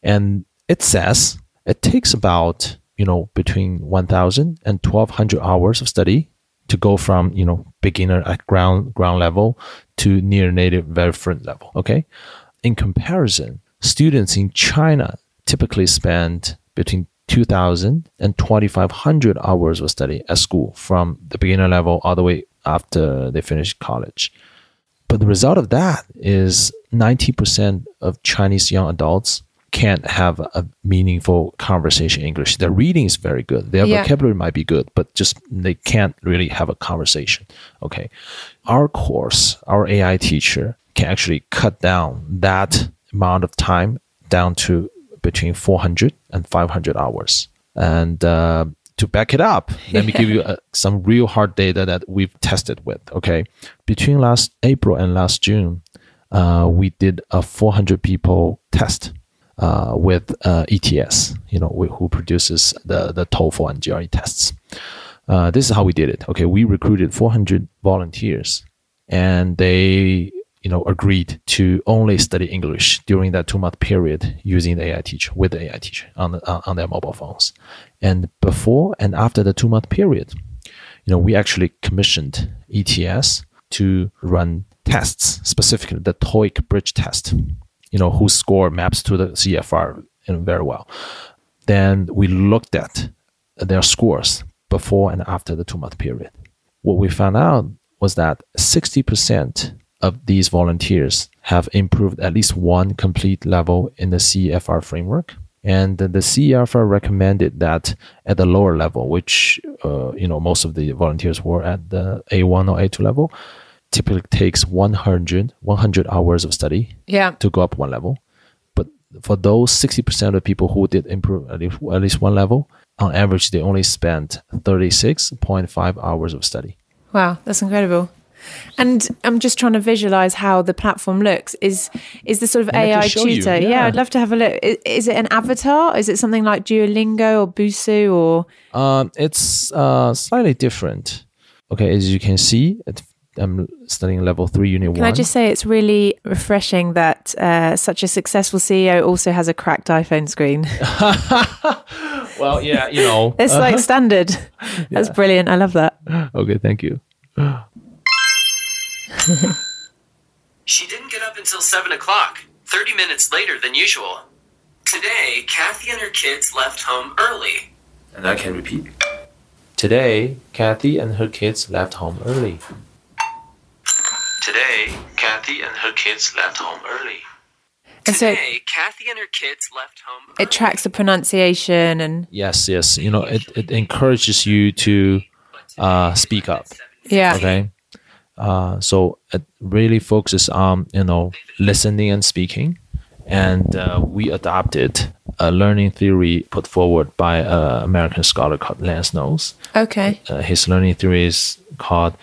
And it says it takes about, you know, between 1,000 and 1,200 hours of study to go from, you know, beginner at ground, ground level to near native very fluent level. Okay. In comparison, students in China typically spend between 2,000 and 2,500 hours of study at school from the beginner level all the way after they finish college. But the result of that is 90% of Chinese young adults can't have a meaningful conversation in English. Their reading is very good. Their Yeah. vocabulary might be good, but just they can't really have a conversation. Okay. Our course, our AI teacher can actually cut down that amount of time down to between 400 and 500 hours. And uh, to back it up, let me give you uh, some real hard data that we've tested with. Okay. Between last April and last June, uh, we did a 400 people test uh, with uh, ETS, you know, wh- who produces the, the TOEFL and GRE tests. Uh, this is how we did it. Okay. We recruited 400 volunteers and they you know agreed to only study English during that two month period using the AI teacher with the AI teacher on uh, on their mobile phones. And before and after the two month period, you know, we actually commissioned ETS to run tests, specifically the TOEIC bridge test. You know, whose score maps to the CFR very well. Then we looked at their scores before and after the two month period. What we found out was that 60% of these volunteers have improved at least one complete level in the CFR framework. And the CFR recommended that at the lower level, which uh, you know most of the volunteers were at the A1 or A2 level, typically takes 100, 100 hours of study yeah, to go up one level. But for those 60% of the people who did improve at least, at least one level, on average, they only spent 36.5 hours of study. wow, that's incredible. And I'm just trying to visualize how the platform looks. Is is the sort of AI you, tutor? Yeah. yeah. I'd love to have a look. Is, is it an avatar? Is it something like Duolingo or Busuu or? Um, it's uh, slightly different. Okay, as you can see, I'm studying level three, unit Can one. I just say it's really refreshing that uh, such a successful CEO also has a cracked iPhone screen. well, yeah, you know. It's like standard. That's brilliant. I love that. okay, thank you. She didn't get up until 7 o'clock, 30 minutes later than usual. Today, Kathy and her kids left home early. And I can repeat. Today, Kathy and her kids left home early. Today, Kathy and her kids left home early. And so Today, Kathy and her kids left home. it tracks the pronunciation and Yes, yes. You know, it, it encourages you to uh, speak up. yeah. Okay. Uh, so it really focuses on you know listening and speaking, and uh, we adopted a learning theory put forward by an American scholar called Lance Knowles. Okay. Uh, his learning theory is called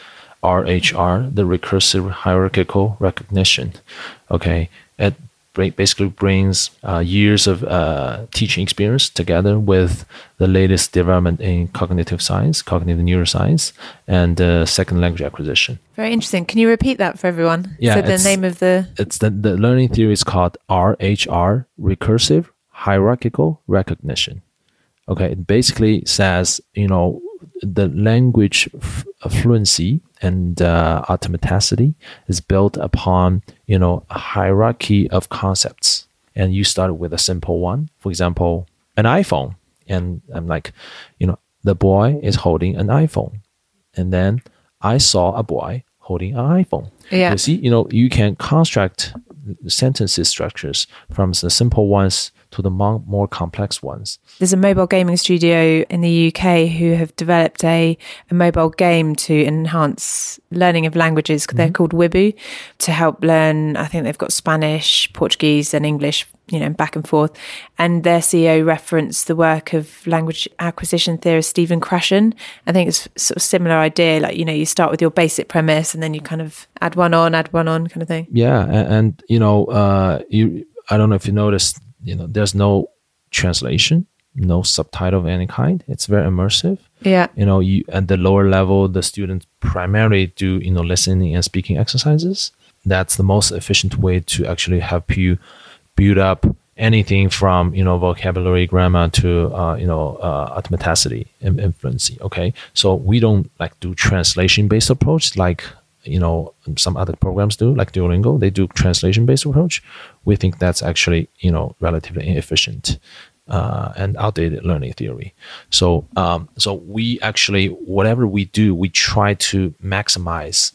RHR, the recursive hierarchical recognition. Okay, it basically brings uh, years of uh, teaching experience together with the latest development in cognitive science, cognitive neuroscience, and uh, second language acquisition. Very interesting. Can you repeat that for everyone? Yeah, So the name of the It's the, the learning theory is called RHR, recursive hierarchical recognition. Okay, it basically says you know the language f- fluency and uh, automaticity is built upon you know a hierarchy of concepts, and you start with a simple one. For example, an iPhone, and I'm like, you know, the boy is holding an iPhone, and then I saw a boy holding an iPhone. Yeah. You see, you know, you can construct sentences structures from the simple ones to the more, more complex ones. There's a mobile gaming studio in the UK who have developed a, a mobile game to enhance learning of languages. They're called Wibbu to help learn. I think they've got Spanish, Portuguese, and English, you know, back and forth. And their CEO referenced the work of language acquisition theorist Stephen Krashen. I think it's sort of similar idea. Like, you know, you start with your basic premise and then you kind of add one on, add one on kind of thing. Yeah, and, and you know, uh, you I don't know if you noticed, you know, there's no translation, no subtitle of any kind. It's very immersive. Yeah. You know, you at the lower level, the students primarily do you know listening and speaking exercises. That's the most efficient way to actually help you build up anything from you know vocabulary, grammar to uh, you know uh, automaticity and influency. Okay, so we don't like do translation based approach like you know some other programs do like Duolingo. They do translation based approach. We think that's actually you know relatively inefficient uh, and outdated learning theory. So, um, so we actually, whatever we do, we try to maximize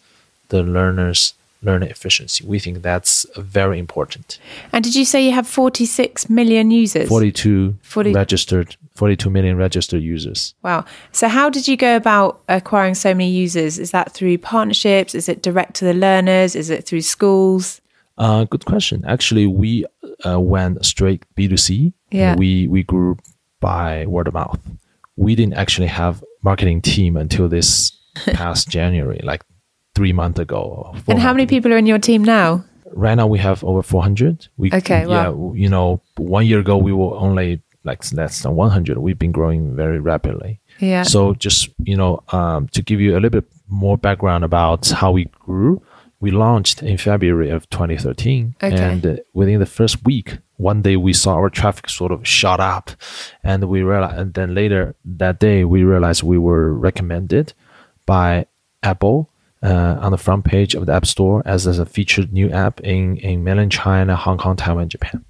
the learner's learning efficiency. We think that's very important. And did you say you have 46 million users? 42 40 registered, 42 million registered users. Wow. So, how did you go about acquiring so many users? Is that through partnerships? Is it direct to the learners? Is it through schools? Uh, good question. Actually, we uh, went straight B2C. Yeah. We, we grew by word of mouth. We didn't actually have marketing team until this past January, like three months ago. And how many people are in your team now? right now we have over 400 we Okay, yeah wow. you know one year ago we were only like less than 100 we've been growing very rapidly Yeah. so just you know um, to give you a little bit more background about how we grew we launched in february of 2013 Okay. and uh, within the first week one day we saw our traffic sort of shot up and we realized and then later that day we realized we were recommended by apple uh, on the front page of the App Store as, as a featured new app in, in mainland China, Hong Kong, Taiwan, Japan.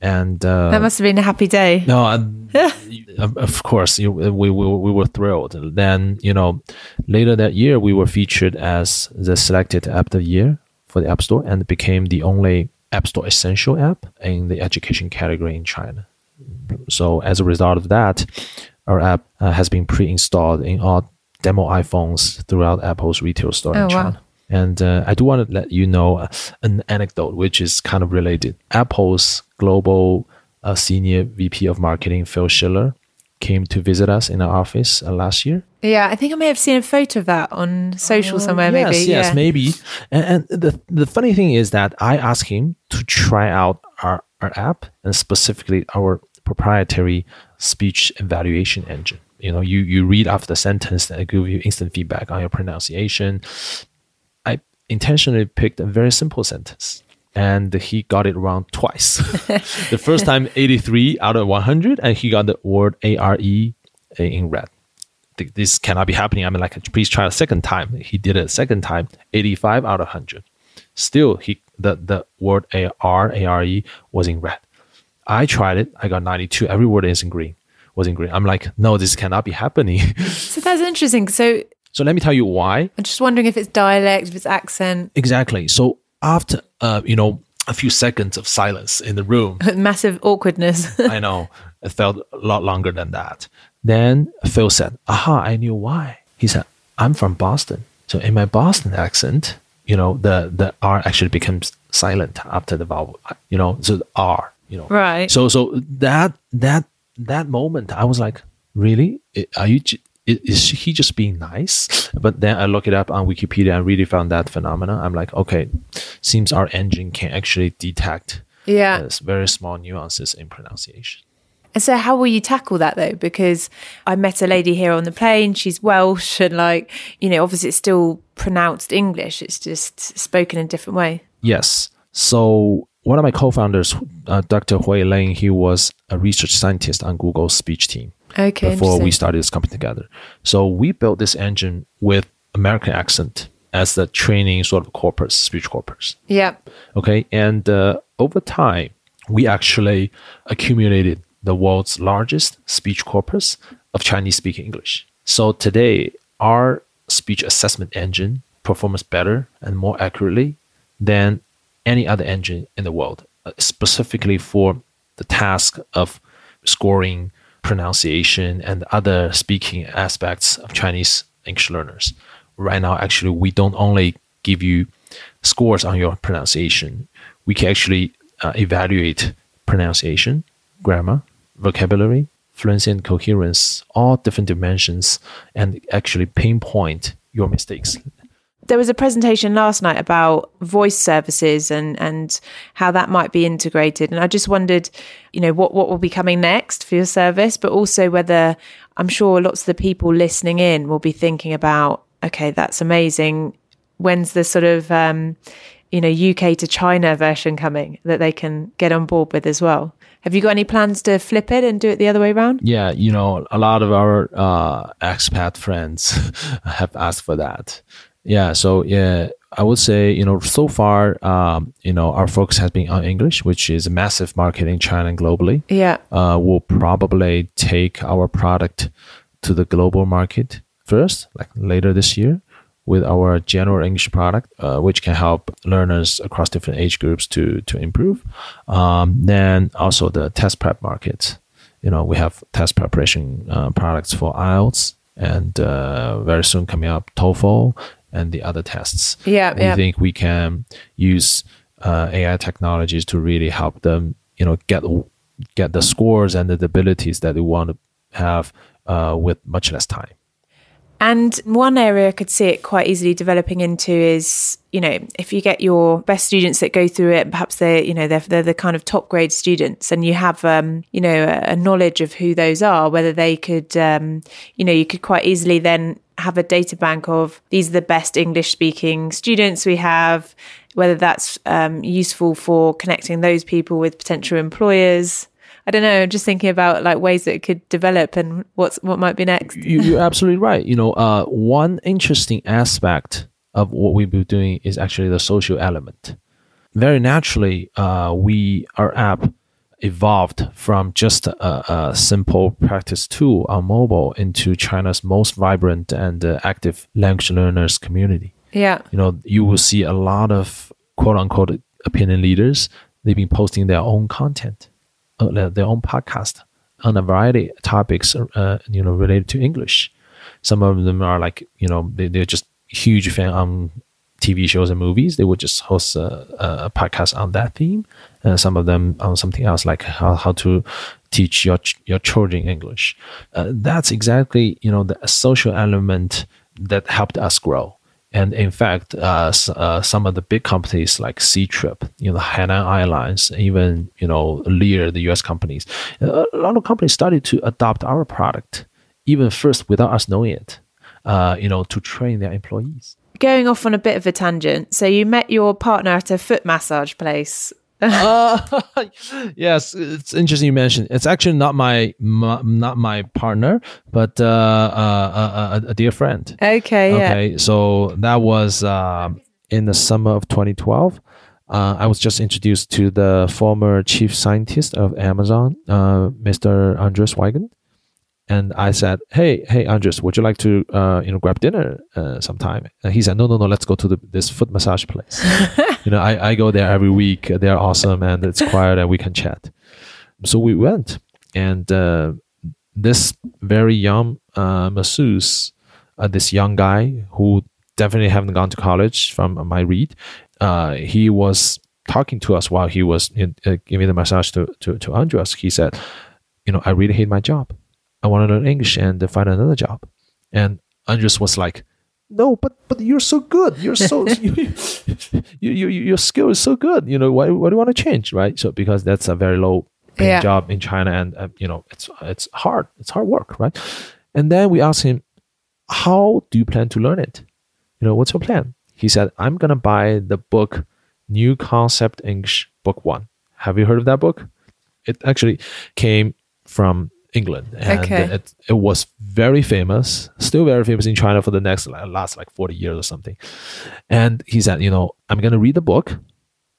And uh, that must have been a happy day. no, of- course, you, we, we, we were thrilled. Then, you know, later that year, we were featured as the selected app of the year for the App Store and became the only App Store essential app in the education category in China. So, as a result of that, our app uh, has been pre installed in all demo iPhones throughout Apple's retail store Oh, in wow. China. And uh, I do want to let you know uh, an anecdote which is kind of related. Apple's global uh, senior VP of marketing, Phil Schiller, came to visit us in our office uh, last year. Yeah, I think I may have seen a photo of that on social somewhere, maybe. Yes, yes, yeah. maybe. And, and the the funny thing is that I asked him to try out our, our app and specifically our proprietary speech evaluation engine. You know, you you read after the sentence and it give you instant feedback on your pronunciation. I intentionally picked a very simple sentence. And he got it wrong twice. the first time, 83 out of 100, and he got the word A R E in red this cannot be happening. I'm like, please try a second time. He did it a second time, 85 out of 100. Still, he the, the word A R A R E was in red. I tried it. I got 92. Every word is in green. Was in green. I'm like, no, this cannot be happening. So that's interesting. So so let me tell you why. I'm just wondering if it's dialect, if it's accent. Exactly. So after uh, you know, a few seconds of silence in the room. Massive awkwardness. I know. It felt a lot longer than that. Then Phil said, Aha, I knew why. He said, I'm from Boston. So in my Boston accent, you know, the, the R actually becomes silent after the vowel, you know, so the R, you know. Right. So, so that, that, that moment, I was like, really? Are you, is he just being nice? But then I look it up on Wikipedia and really found that phenomena. I'm like, okay, seems our engine can actually detect yeah. uh, very small nuances in pronunciation. And so, how will you tackle that though? Because I met a lady here on the plane. She's Welsh, and like you know, obviously it's still pronounced English. It's just spoken in a different way. Yes. So one of my co-founders, uh, Dr. Hui Lin, he was a research scientist on Google's speech team Okay. before we started this company together. So we built this engine with American accent as the training sort of corpus, speech corpus. Yeah. Okay, and uh, over time, we actually accumulated the world's largest speech corpus of Chinese-speaking English. So today, our speech assessment engine performs better and more accurately than any other engine in the world, uh, specifically for the task of scoring pronunciation and other speaking aspects of Chinese English learners. Right now, actually, we don't only give you scores on your pronunciation, we can actually uh, evaluate pronunciation, grammar, vocabulary, fluency, and coherence, all different dimensions, and actually pinpoint your mistakes. There was a presentation last night about voice services and and how that might be integrated, and I just wondered, you know, what what will be coming next for your service, but also whether I'm sure lots of the people listening in will be thinking about, okay, that's amazing. When's the sort of um, you know UK to China version coming that they can get on board with as well? Have you got any plans to flip it and do it the other way around? Yeah, you know, a lot of our uh, expat friends have asked for that. Yeah, so yeah, I would say you know so far, um, you know, our focus has been on English, which is a massive market in China and globally. Yeah. Uh, we'll probably take our product to the global market first, like later this year, with our general English product, uh, which can help learners across different age groups to to improve. Um, then also the test prep market. You know, we have test preparation uh, products for IELTS and uh, very soon coming up TOEFL and the other tests. Yeah, we yeah. think we can use uh, AI technologies to really help them, you know, get get the scores and the abilities that they want to have uh, with much less time. And one area I could see it quite easily developing into is, you know, if you get your best students that go through it, perhaps they're, you know, they're, they're the kind of top grade students and you have, um, you know, a, a knowledge of who those are, whether they could, um, you know, you could quite easily then have a data bank of these are the best English speaking students we have, whether that's um, useful for connecting those people with potential employers. I don't know. Just thinking about like ways that it could develop and what's what might be next. You, you're absolutely right. You know, uh, one interesting aspect of what we've been doing is actually the social element. Very naturally, uh, we our app evolved from just a, a simple practice tool on mobile into China's most vibrant and uh, active language learners community. Yeah. You know, you will see a lot of quote unquote opinion leaders. They've been posting their own content, uh, their- own podcast on a variety of topics, uh, you know, related to English. Some of them are like, you know, they, they're just huge fan on TV shows and movies. They would just host a, a podcast on that theme, and some of them on something else, like how, how to teach your your children English. Uh, that's exactly you know the social element that helped us grow. And in fact, uh, uh, some of the big companies like Ctrip, you know, Hainan Airlines, even you know Lear, the U.S. companies, a lot of companies started to adopt our product, even first without us knowing it. Uh, you know, to train their employees. Going off on a bit of a tangent. So you met your partner at a foot massage place. Uh, yes, it's interesting you mentioned. It's actually not my, my not my partner, but uh, uh, a, a dear friend. Okay, yeah. Okay, so that was um, in the summer of 2012. Uh, I was just introduced to the former chief scientist of Amazon, uh, Mr. Andres Weigend, And I said, "Hey, hey, Andres, would you like to, uh, you know, grab dinner uh, sometime?" And he said, "No, no, no. Let's go to the, this foot massage place. you know, I, I go there every week. They're awesome, and it's quiet, and we can chat." So we went, and uh, this very young uh, masseuse, uh, this young guy who definitely haven't gone to college from my read, uh, he was talking to us while he was in, uh, giving the massage to, to, to Andres. He said, you know, I really hate my job. I want to learn English and find another job. And Andres was like, no, but but you're so good. You're so you, you, you, your skill is so good. You know why why do you want to change, right? So because that's a very low paying Yeah. job in China, and uh, you know it's it's hard. It's hard work, right? And then we asked him, how do you plan to learn it? You know, what's your plan? He said, I'm gonna buy the book New Concept English Book One. Have you heard of that book? It actually came from England, and Okay. it, it was very famous, still very famous in China for the next like, last like 40 years or something. And he said, you know, I'm gonna read the book,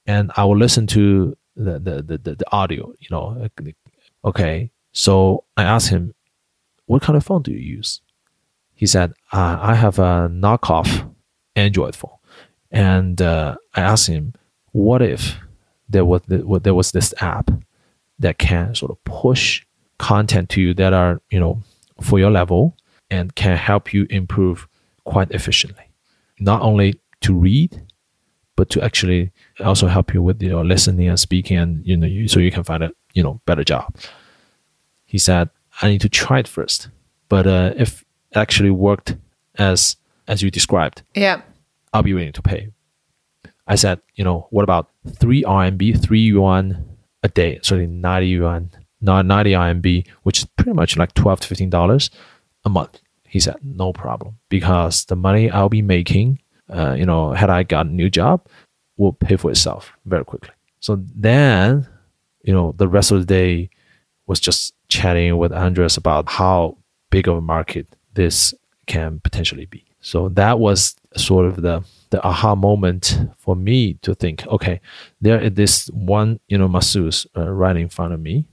and I will listen to the the the, the, the audio. You know, okay. So I asked him, what kind of phone do you use? He said, uh, I have a knockoff Android phone. And uh, I asked him, what if there was, the, what, there was this app that can sort of push content to you that are, you know, for your level and can help you improve quite efficiently. Not only to read, but to actually also help you with your listening and speaking and, you know, you, so you can find a, you know, better job. He said, I need to try it first. But uh, if it actually worked as as you described, Yeah. I'll be willing to pay. I said, you know, what about three RMB, three yuan a day? Sorry, 90 yuan, not 90 RMB, which is pretty much like 12 to 15 dollars a month. He said, no problem, because the money I'll be making, uh, you know, had I got a new job, will pay for itself very quickly. So then, you know, the rest of the day was just chatting with Andres about how big of a market this can potentially be. So that was sort of the the aha moment for me to think, okay, there is this one, you know, masseuse uh, right in front of me,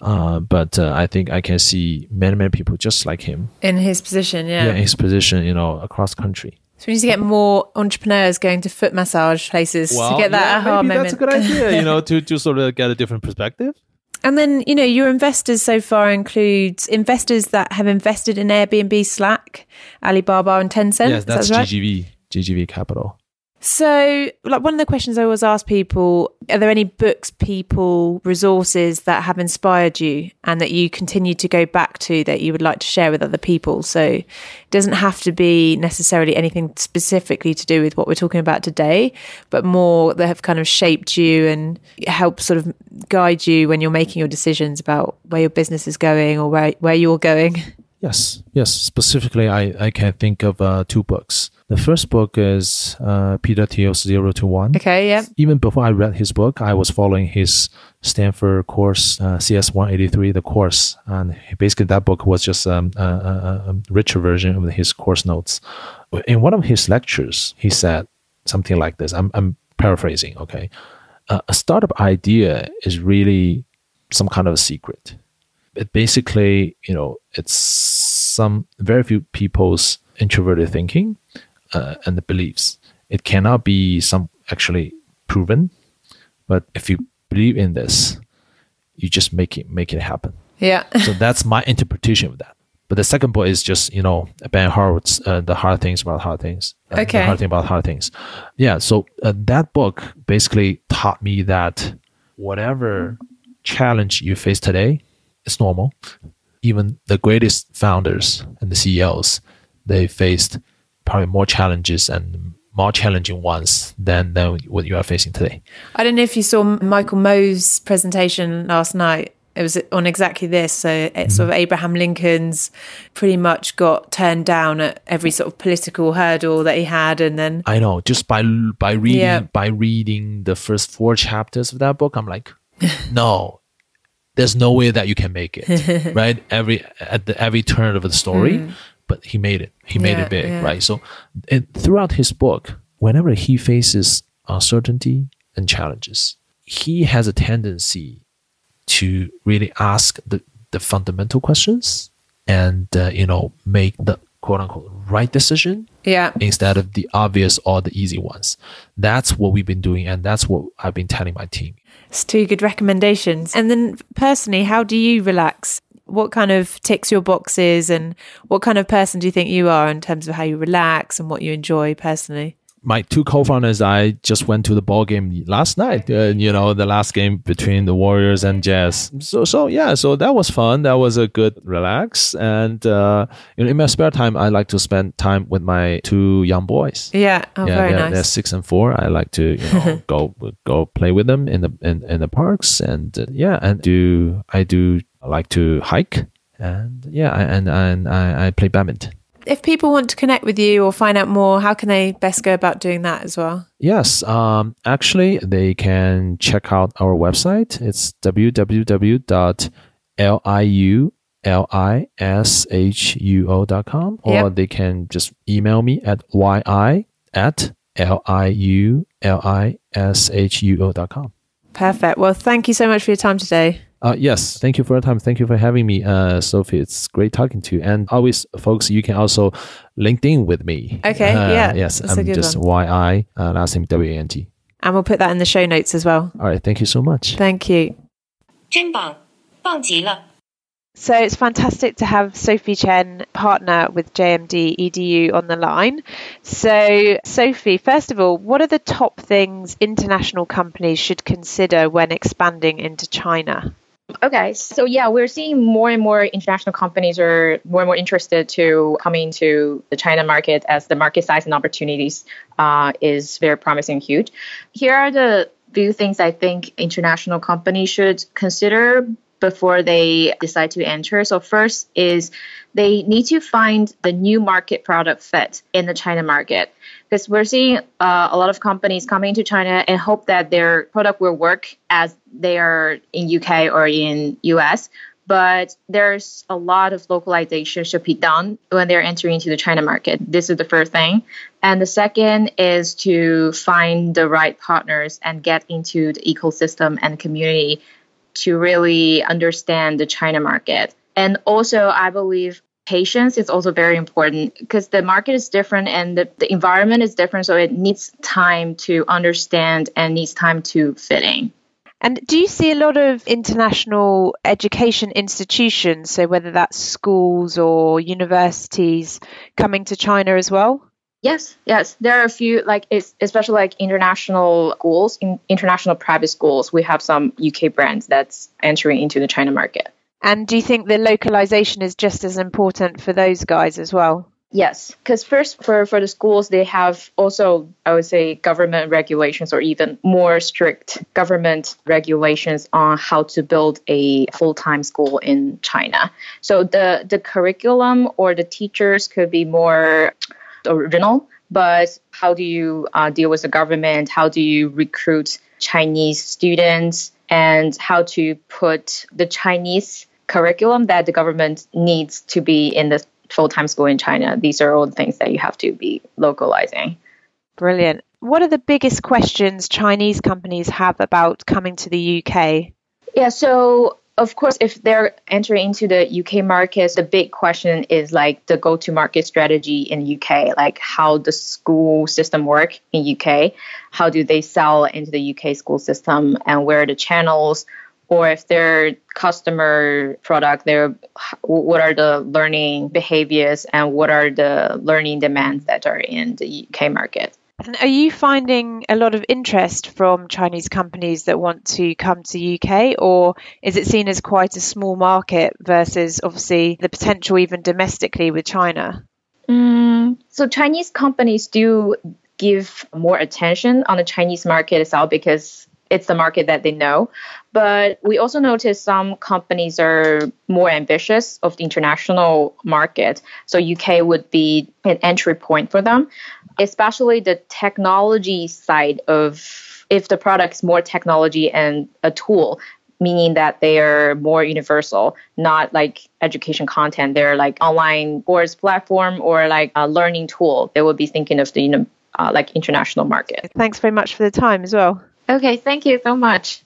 uh, but uh, I think I can see many many people just like him, In his position, yeah. yeah, in his position, you know, across country. So we need to get more entrepreneurs going to foot massage places to get that aha maybe moment. that's a good idea, you know, to to sort of get a different perspective. And then, you know, your investors so far include investors that have invested in Airbnb, Slack, Alibaba, and Tencent. yes, that's that right? GGV, GGV Capital. So, like one of the questions I always ask people are there any books, people, resources that have inspired you and that you continue to go back to that you would like to share with other people? So, it doesn't have to be necessarily anything specifically to do with what we're talking about today, but more that have kind of shaped you and help sort of guide you when you're making your decisions about where your business is going or where, where you're going. Yes, yes. Specifically, I, I can think of uh, two books. The first book is uh, Peter Thiel's Zero to One. Okay, yeah. Even before I read his book, I was following his Stanford course, uh, CS 183, the course. And basically, that book was just um, a, a, a richer version of his course notes. In one of his lectures, he said something like this I'm, I'm paraphrasing, okay? Uh, a startup idea is really some kind of a secret it basically, you know, it's some very few people's introverted thinking uh, and the beliefs. It cannot be some actually proven, but if you believe in this, you just make it make it happen. Yeah. So that's my interpretation of that. But the second book is just you know Ben Horowitz, uh, the hard things about hard things. Uh, Okay. The hard thing about hard things. Yeah. So uh, that book basically taught me that whatever challenge you face today, it's normal. Even the greatest founders and the CEOs, they faced probably more challenges and more challenging ones than, than what you are facing today. I don't know if you saw Michael Moe's presentation last night. It was on exactly this. So it's mm-hmm. sort of Abraham Lincoln's pretty much got turned down at every sort of political hurdle that he had, and then I know just by by reading Yeah. by reading the first four chapters of that book, I'm like, no, there's no way that you can make it, right? Every at the every turn of the story, but he made it. He made. Yeah, it big, yeah. right? So, it, throughout his book, whenever he faces uncertainty and challenges, he has a tendency to really ask the the fundamental questions and uh, you know make the quote unquote right decision Yeah. instead of the obvious or the easy ones. That's what we've been doing, and that's what I've been telling my team. It's two good recommendations. And then personally, how do you relax? What kind of ticks your boxes and what kind of person do you think you are in terms of how you relax and what you enjoy personally? My two co-founders, I just went to the ball game last night. Uh, you know, the last game between the Warriors and Jazz. So, so yeah, so that was fun. That was a good relax. And uh, you know, in my spare time, I like to spend time with my two young boys. Yeah. Oh, yeah, very they're, nice. they're six and four. I like to you know go go play with them in the in, in the parks and uh, yeah, and do I do like to hike and yeah, I- and and I, I play badminton. If people want to connect with you or find out more, how can they best go about doing that as well? Yes, um, actually, they can check out our website. It's www.liulishuo.com, or Yep. they can just email me at yi at liulishuo.com. Perfect. Well, thank you so much for your time today. Uh, yes, thank you for your time. Thank you for having me, uh, Sophie. It's great talking to you. And always, folks, you can also LinkedIn with me. Okay, Uh, yeah, Yes, that's a I'm good just one. YI, uh, last name W A N T. And we'll put that in the show notes as well. All right, thank you so much. Thank you. 真棒，棒极了！ So it's fantastic to have Sophie Chen, partner with JMD EDU, on the line. So, Sophie, first of all, what are the top things international companies should consider when expanding into China? Okay, so yeah, we're seeing more and more international companies are more and more interested to coming to the China market as the market size and opportunities uh, is very promising, and huge. Here are the few things I think international companies should consider before they decide to enter. So first is they need to find the new market product fit in the China market because we're seeing uh, a lot of companies coming to China and hope that their product will work as they are in UK or in US. But there's a lot of localization should be done when they're entering into the China market. This is the first thing. And the second is to find the right partners and get into the ecosystem and community to really understand the China market. And also, I believe patience is also very important because the market is different and the, the environment is different. So it needs time to understand and needs time to fit in. And do you see a lot of international education institutions, so whether that's schools or universities, coming to China as well? Yes, yes. There are a few, like especially like international schools, in international private schools. We have some UK brands that's entering into the China market. And do you think the localization is just as important for those guys as well? Yes, because first for, for the schools, they have also, I would say, government regulations or even more strict government regulations on how to build a full time school in China. So the, the curriculum or the teachers could be more original, but how do you uh, deal with the government? How do you recruit Chinese students? And how to put the Chinese curriculum that the government needs to be in the full-time school in China. These are all the things that you have to be localizing. Brilliant. What are the biggest questions Chinese companies have about coming to the UK? Yeah, so of course, if they're entering into the UK market, the big question is like the go-to-market strategy in UK, like how the school system work in UK, how do they sell into the UK school system, and where are the channels, or if their customer product, their what are the learning behaviors and what are the learning demands that are in the UK market. And are you finding a lot of interest from Chinese companies that want to come to UK, or is it seen as quite a small market versus obviously the potential even domestically with China? Mm, so Chinese companies do give more attention on the Chinese market itself because it's the market that they know. But we also notice some companies are more ambitious of the international market. So UK would be an entry point for them, especially the technology side of if the product is more technology and a tool, meaning that they are more universal, not like education content. They're like online course platform or like a learning tool. They would be thinking of the you know, uh, like international market. Thanks very much for the time as well. Okay, thank you so much.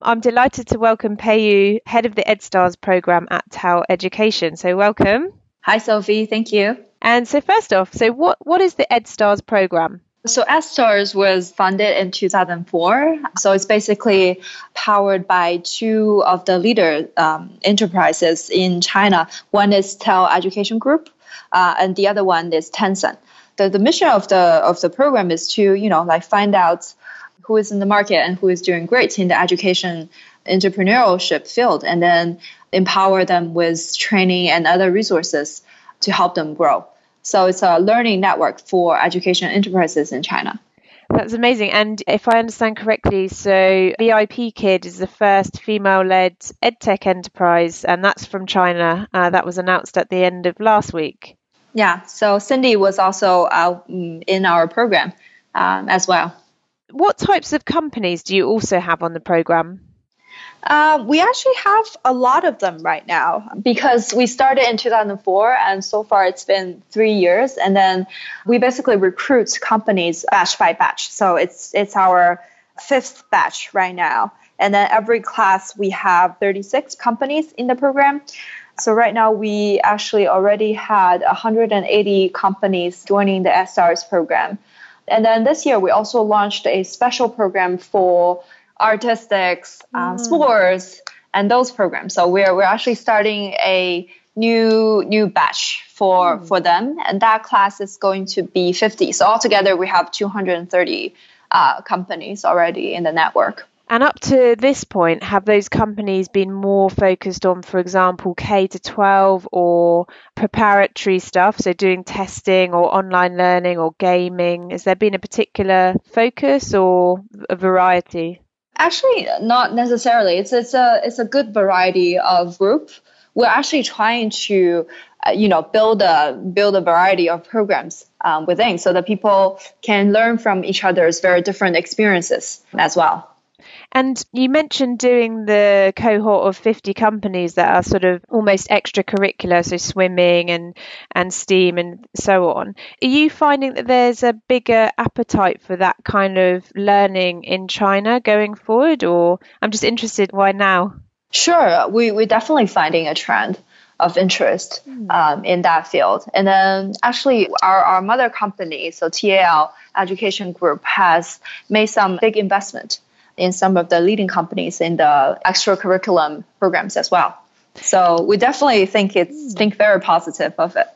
I'm delighted to welcome Peiyu, head of the EdStars program at TAL Education. So, welcome. Hi, Sophie. Thank you. And so, first off, so what, what is the EdStars program? So EdStars was funded in 2004. So it's basically powered by two of the leader um, enterprises in China. One is TAL Education Group, uh, and the other one is Tencent. The, the mission of the of the program is to you know like find out who is in the market and who is doing great in the education entrepreneurship field, and then empower them with training and other resources to help them grow. So it's a learning network for education enterprises in China. That's amazing. And if I understand correctly, so VIP Kid is the first female led edtech enterprise, and that's from China. Uh, that was announced at the end of last week. Yeah. So Cindy was also uh, in our program um, as well. What types of companies do you also have on the program? Uh, we actually have a lot of them right now because we started in 2004 and so far it's been three years. And then we basically recruit companies batch by batch. So it's, it's our fifth batch right now. And then every class we have 36 companies in the program. So right now we actually already had 180 companies joining the SRS program. And then this year we also launched a special program for artistics, um, mm. sports, and those programs. So we're we're actually starting a new new batch for mm. for them, and that class is going to be 50. So altogether, we have 230 uh, companies already in the network. And up to this point, have those companies been more focused on, for example, K to 12 or preparatory stuff, so doing testing or online learning or gaming? Has there been a particular focus or a variety? Actually, not necessarily. It's it's a it's a good variety of group. We're actually trying to, uh, you know, build a build a variety of programs um, within, so that people can learn from each other's very different experiences as well. And you mentioned doing the cohort of 50 companies that are sort of almost extracurricular, so swimming and, and STEAM and so on. Are you finding that there's a bigger appetite for that kind of learning in China going forward? Or I'm just interested, why now? Sure, we, we're definitely finding a trend of interest hmm. um, in that field. And then actually our, our mother company, so TAL Education Group, has made some big investment in some of the leading companies in the extracurriculum programs as well. So we definitely think it's hmm. think very positive of it.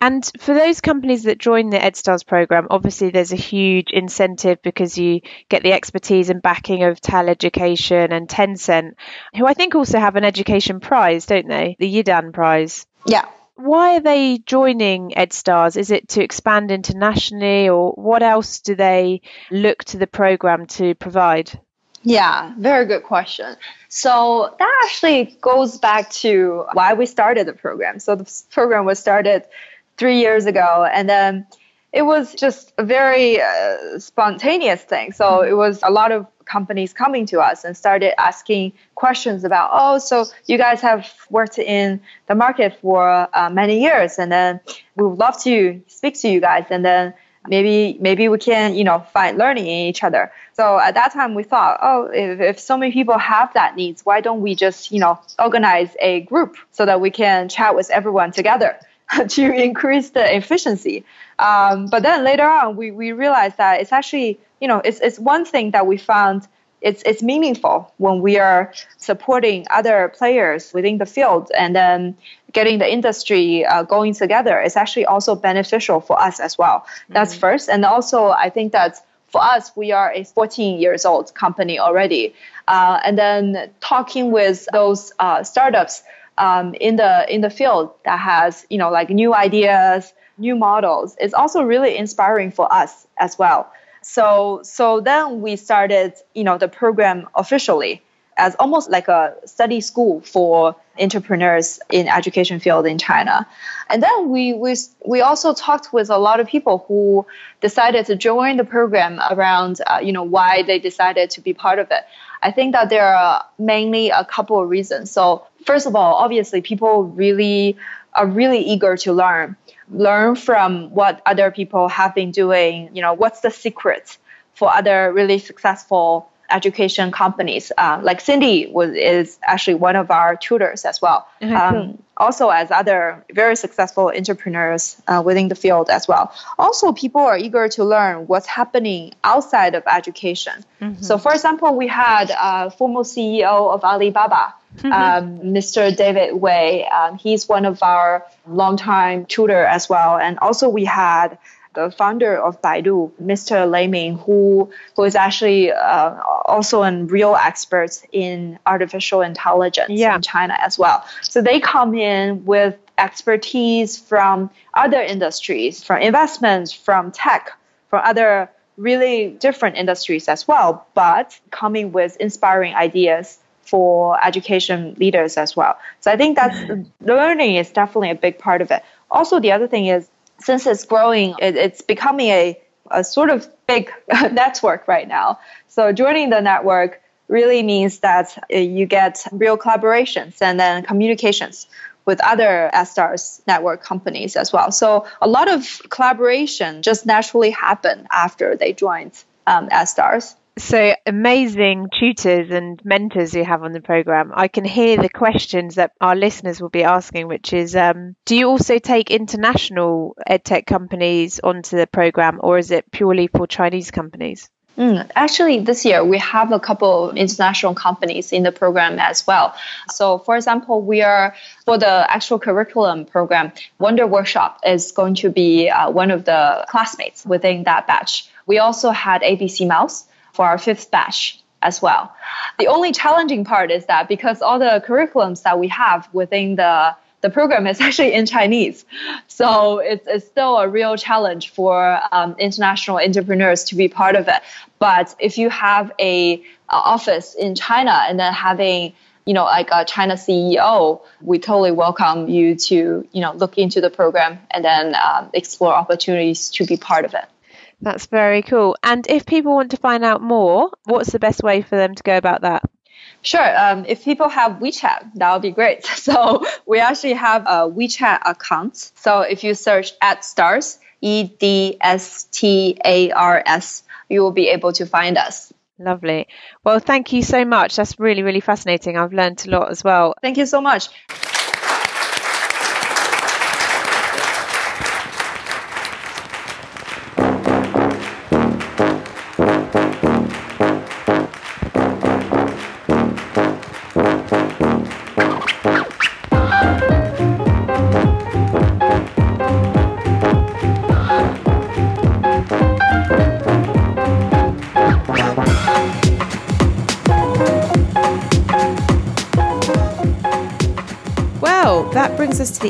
And for those companies that join the EdStars program, obviously there's a huge incentive because you get the expertise and backing of TAL Education and Tencent, who I think also have an education prize, don't they? The Yidan Prize. Yeah. Why are they joining EdStars? Is it to expand internationally, or what else do they look to the program to provide? Yeah, very good question. So that actually goes back to why we started the program. So the program was started three years ago, and then it was just a very uh, spontaneous thing. So it was a lot of companies coming to us and started asking questions about, oh, so you guys have worked in the market for uh, many years, and then we would love to speak to you guys, and then maybe maybe we can you know find learning in each other. So at that time we thought oh if, if so many people have that needs why don't we just you know organize a group so that we can chat with everyone together to increase the efficiency. Um, but then later on we, we realized that it's actually you know it's, it's one thing that we found it's it's meaningful when we are supporting other players within the field and then getting the industry uh, going together is actually also beneficial for us as well. Mm-hmm. That's first, and also I think that for us we are a 14 years old company already, uh, and then talking with those uh, startups um, in the in the field that has you know like new ideas, new models is also really inspiring for us as well. So so then we started, you know, the program officially as almost like a study school for entrepreneurs in education field in China. And then we, we, we also talked with a lot of people who decided to join the program around, uh, you know, why they decided to be part of it. I think that there are mainly a couple of reasons. So first of all, obviously people really are really eager to learn learn from what other people have been doing. You know, what's the secret for other really successful education companies. Uh, like Cindy was is actually one of our tutors as well. Um, also, as other very successful entrepreneurs uh, within the field as well. Also, people are eager to learn what's happening outside of education. So, for example, we had a former CEO of Alibaba. Um, Mr. David Wei, um, he's one of our longtime tutor as well, and also we had the founder of Baidu, Mr. Lei Ming, who, who is actually uh, also a real expert in artificial intelligence Yeah. in China as well. So they come in with expertise from other industries, from investments, from tech, from other really different industries as well, but coming with inspiring ideas for education leaders as well. So I think that's learning is definitely a big part of it. Also, the other thing is since it's growing, it, it's becoming a, a sort of big network right now. So joining the network really means that uh, you get real collaborations and then communications with other EdStars network companies as well. So a lot of collaboration just naturally happen after they joined um. So amazing tutors and mentors you have on the program. I can hear the questions that our listeners will be asking, which is um, do you also take international edtech companies onto the program or is it purely for Chinese companies? Mm, actually, this year we have a couple of international companies in the program as well. So, for example, we are for the actual curriculum program, Wonder Workshop is going to be uh, one of the classmates within that batch. We also had ABC Mouse for our fifth batch as well. The only challenging part is that because all the curriculums that we have within the the program is actually in Chinese. So it's, it's still a real challenge for um, international entrepreneurs to be part of it. But if you have a, a office in China and then having you know like a China CEO, we totally welcome you to you know look into the program and then um, explore opportunities to be part of it. That's very cool. And if people want to find out more, what's the best way for them to go about that? Sure. Um, if people have WeChat, that would be great. So we actually have a WeChat account. So if you search EdStars, E D S T A R S, you will be able to find us. Lovely. Well, thank you so much. That's really, really fascinating. I've learned a lot as well. Thank you so much.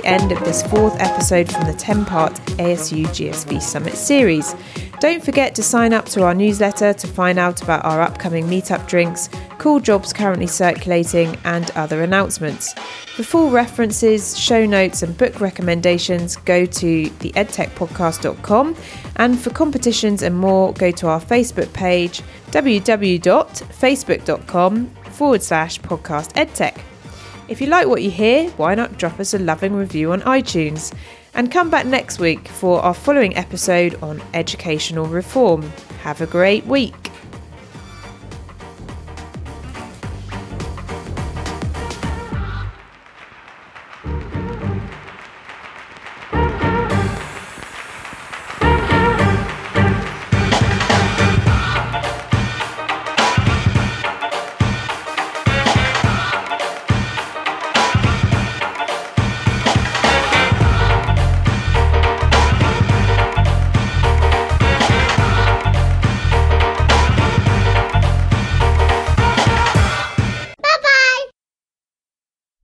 The end of this fourth episode from the 10 part ASU GSV Summit series. Don't forget to sign up to our newsletter to find out about our upcoming meetup drinks, cool jobs currently circulating, and other announcements. For full references, show notes, and book recommendations, go to theedtechpodcast.com. And for competitions and more, go to our Facebook page www.facebook.com forward slash podcast edtech. If you like what you hear, why not drop us a loving review on iTunes? And come back next week for our following episode on educational reform. Have a great week.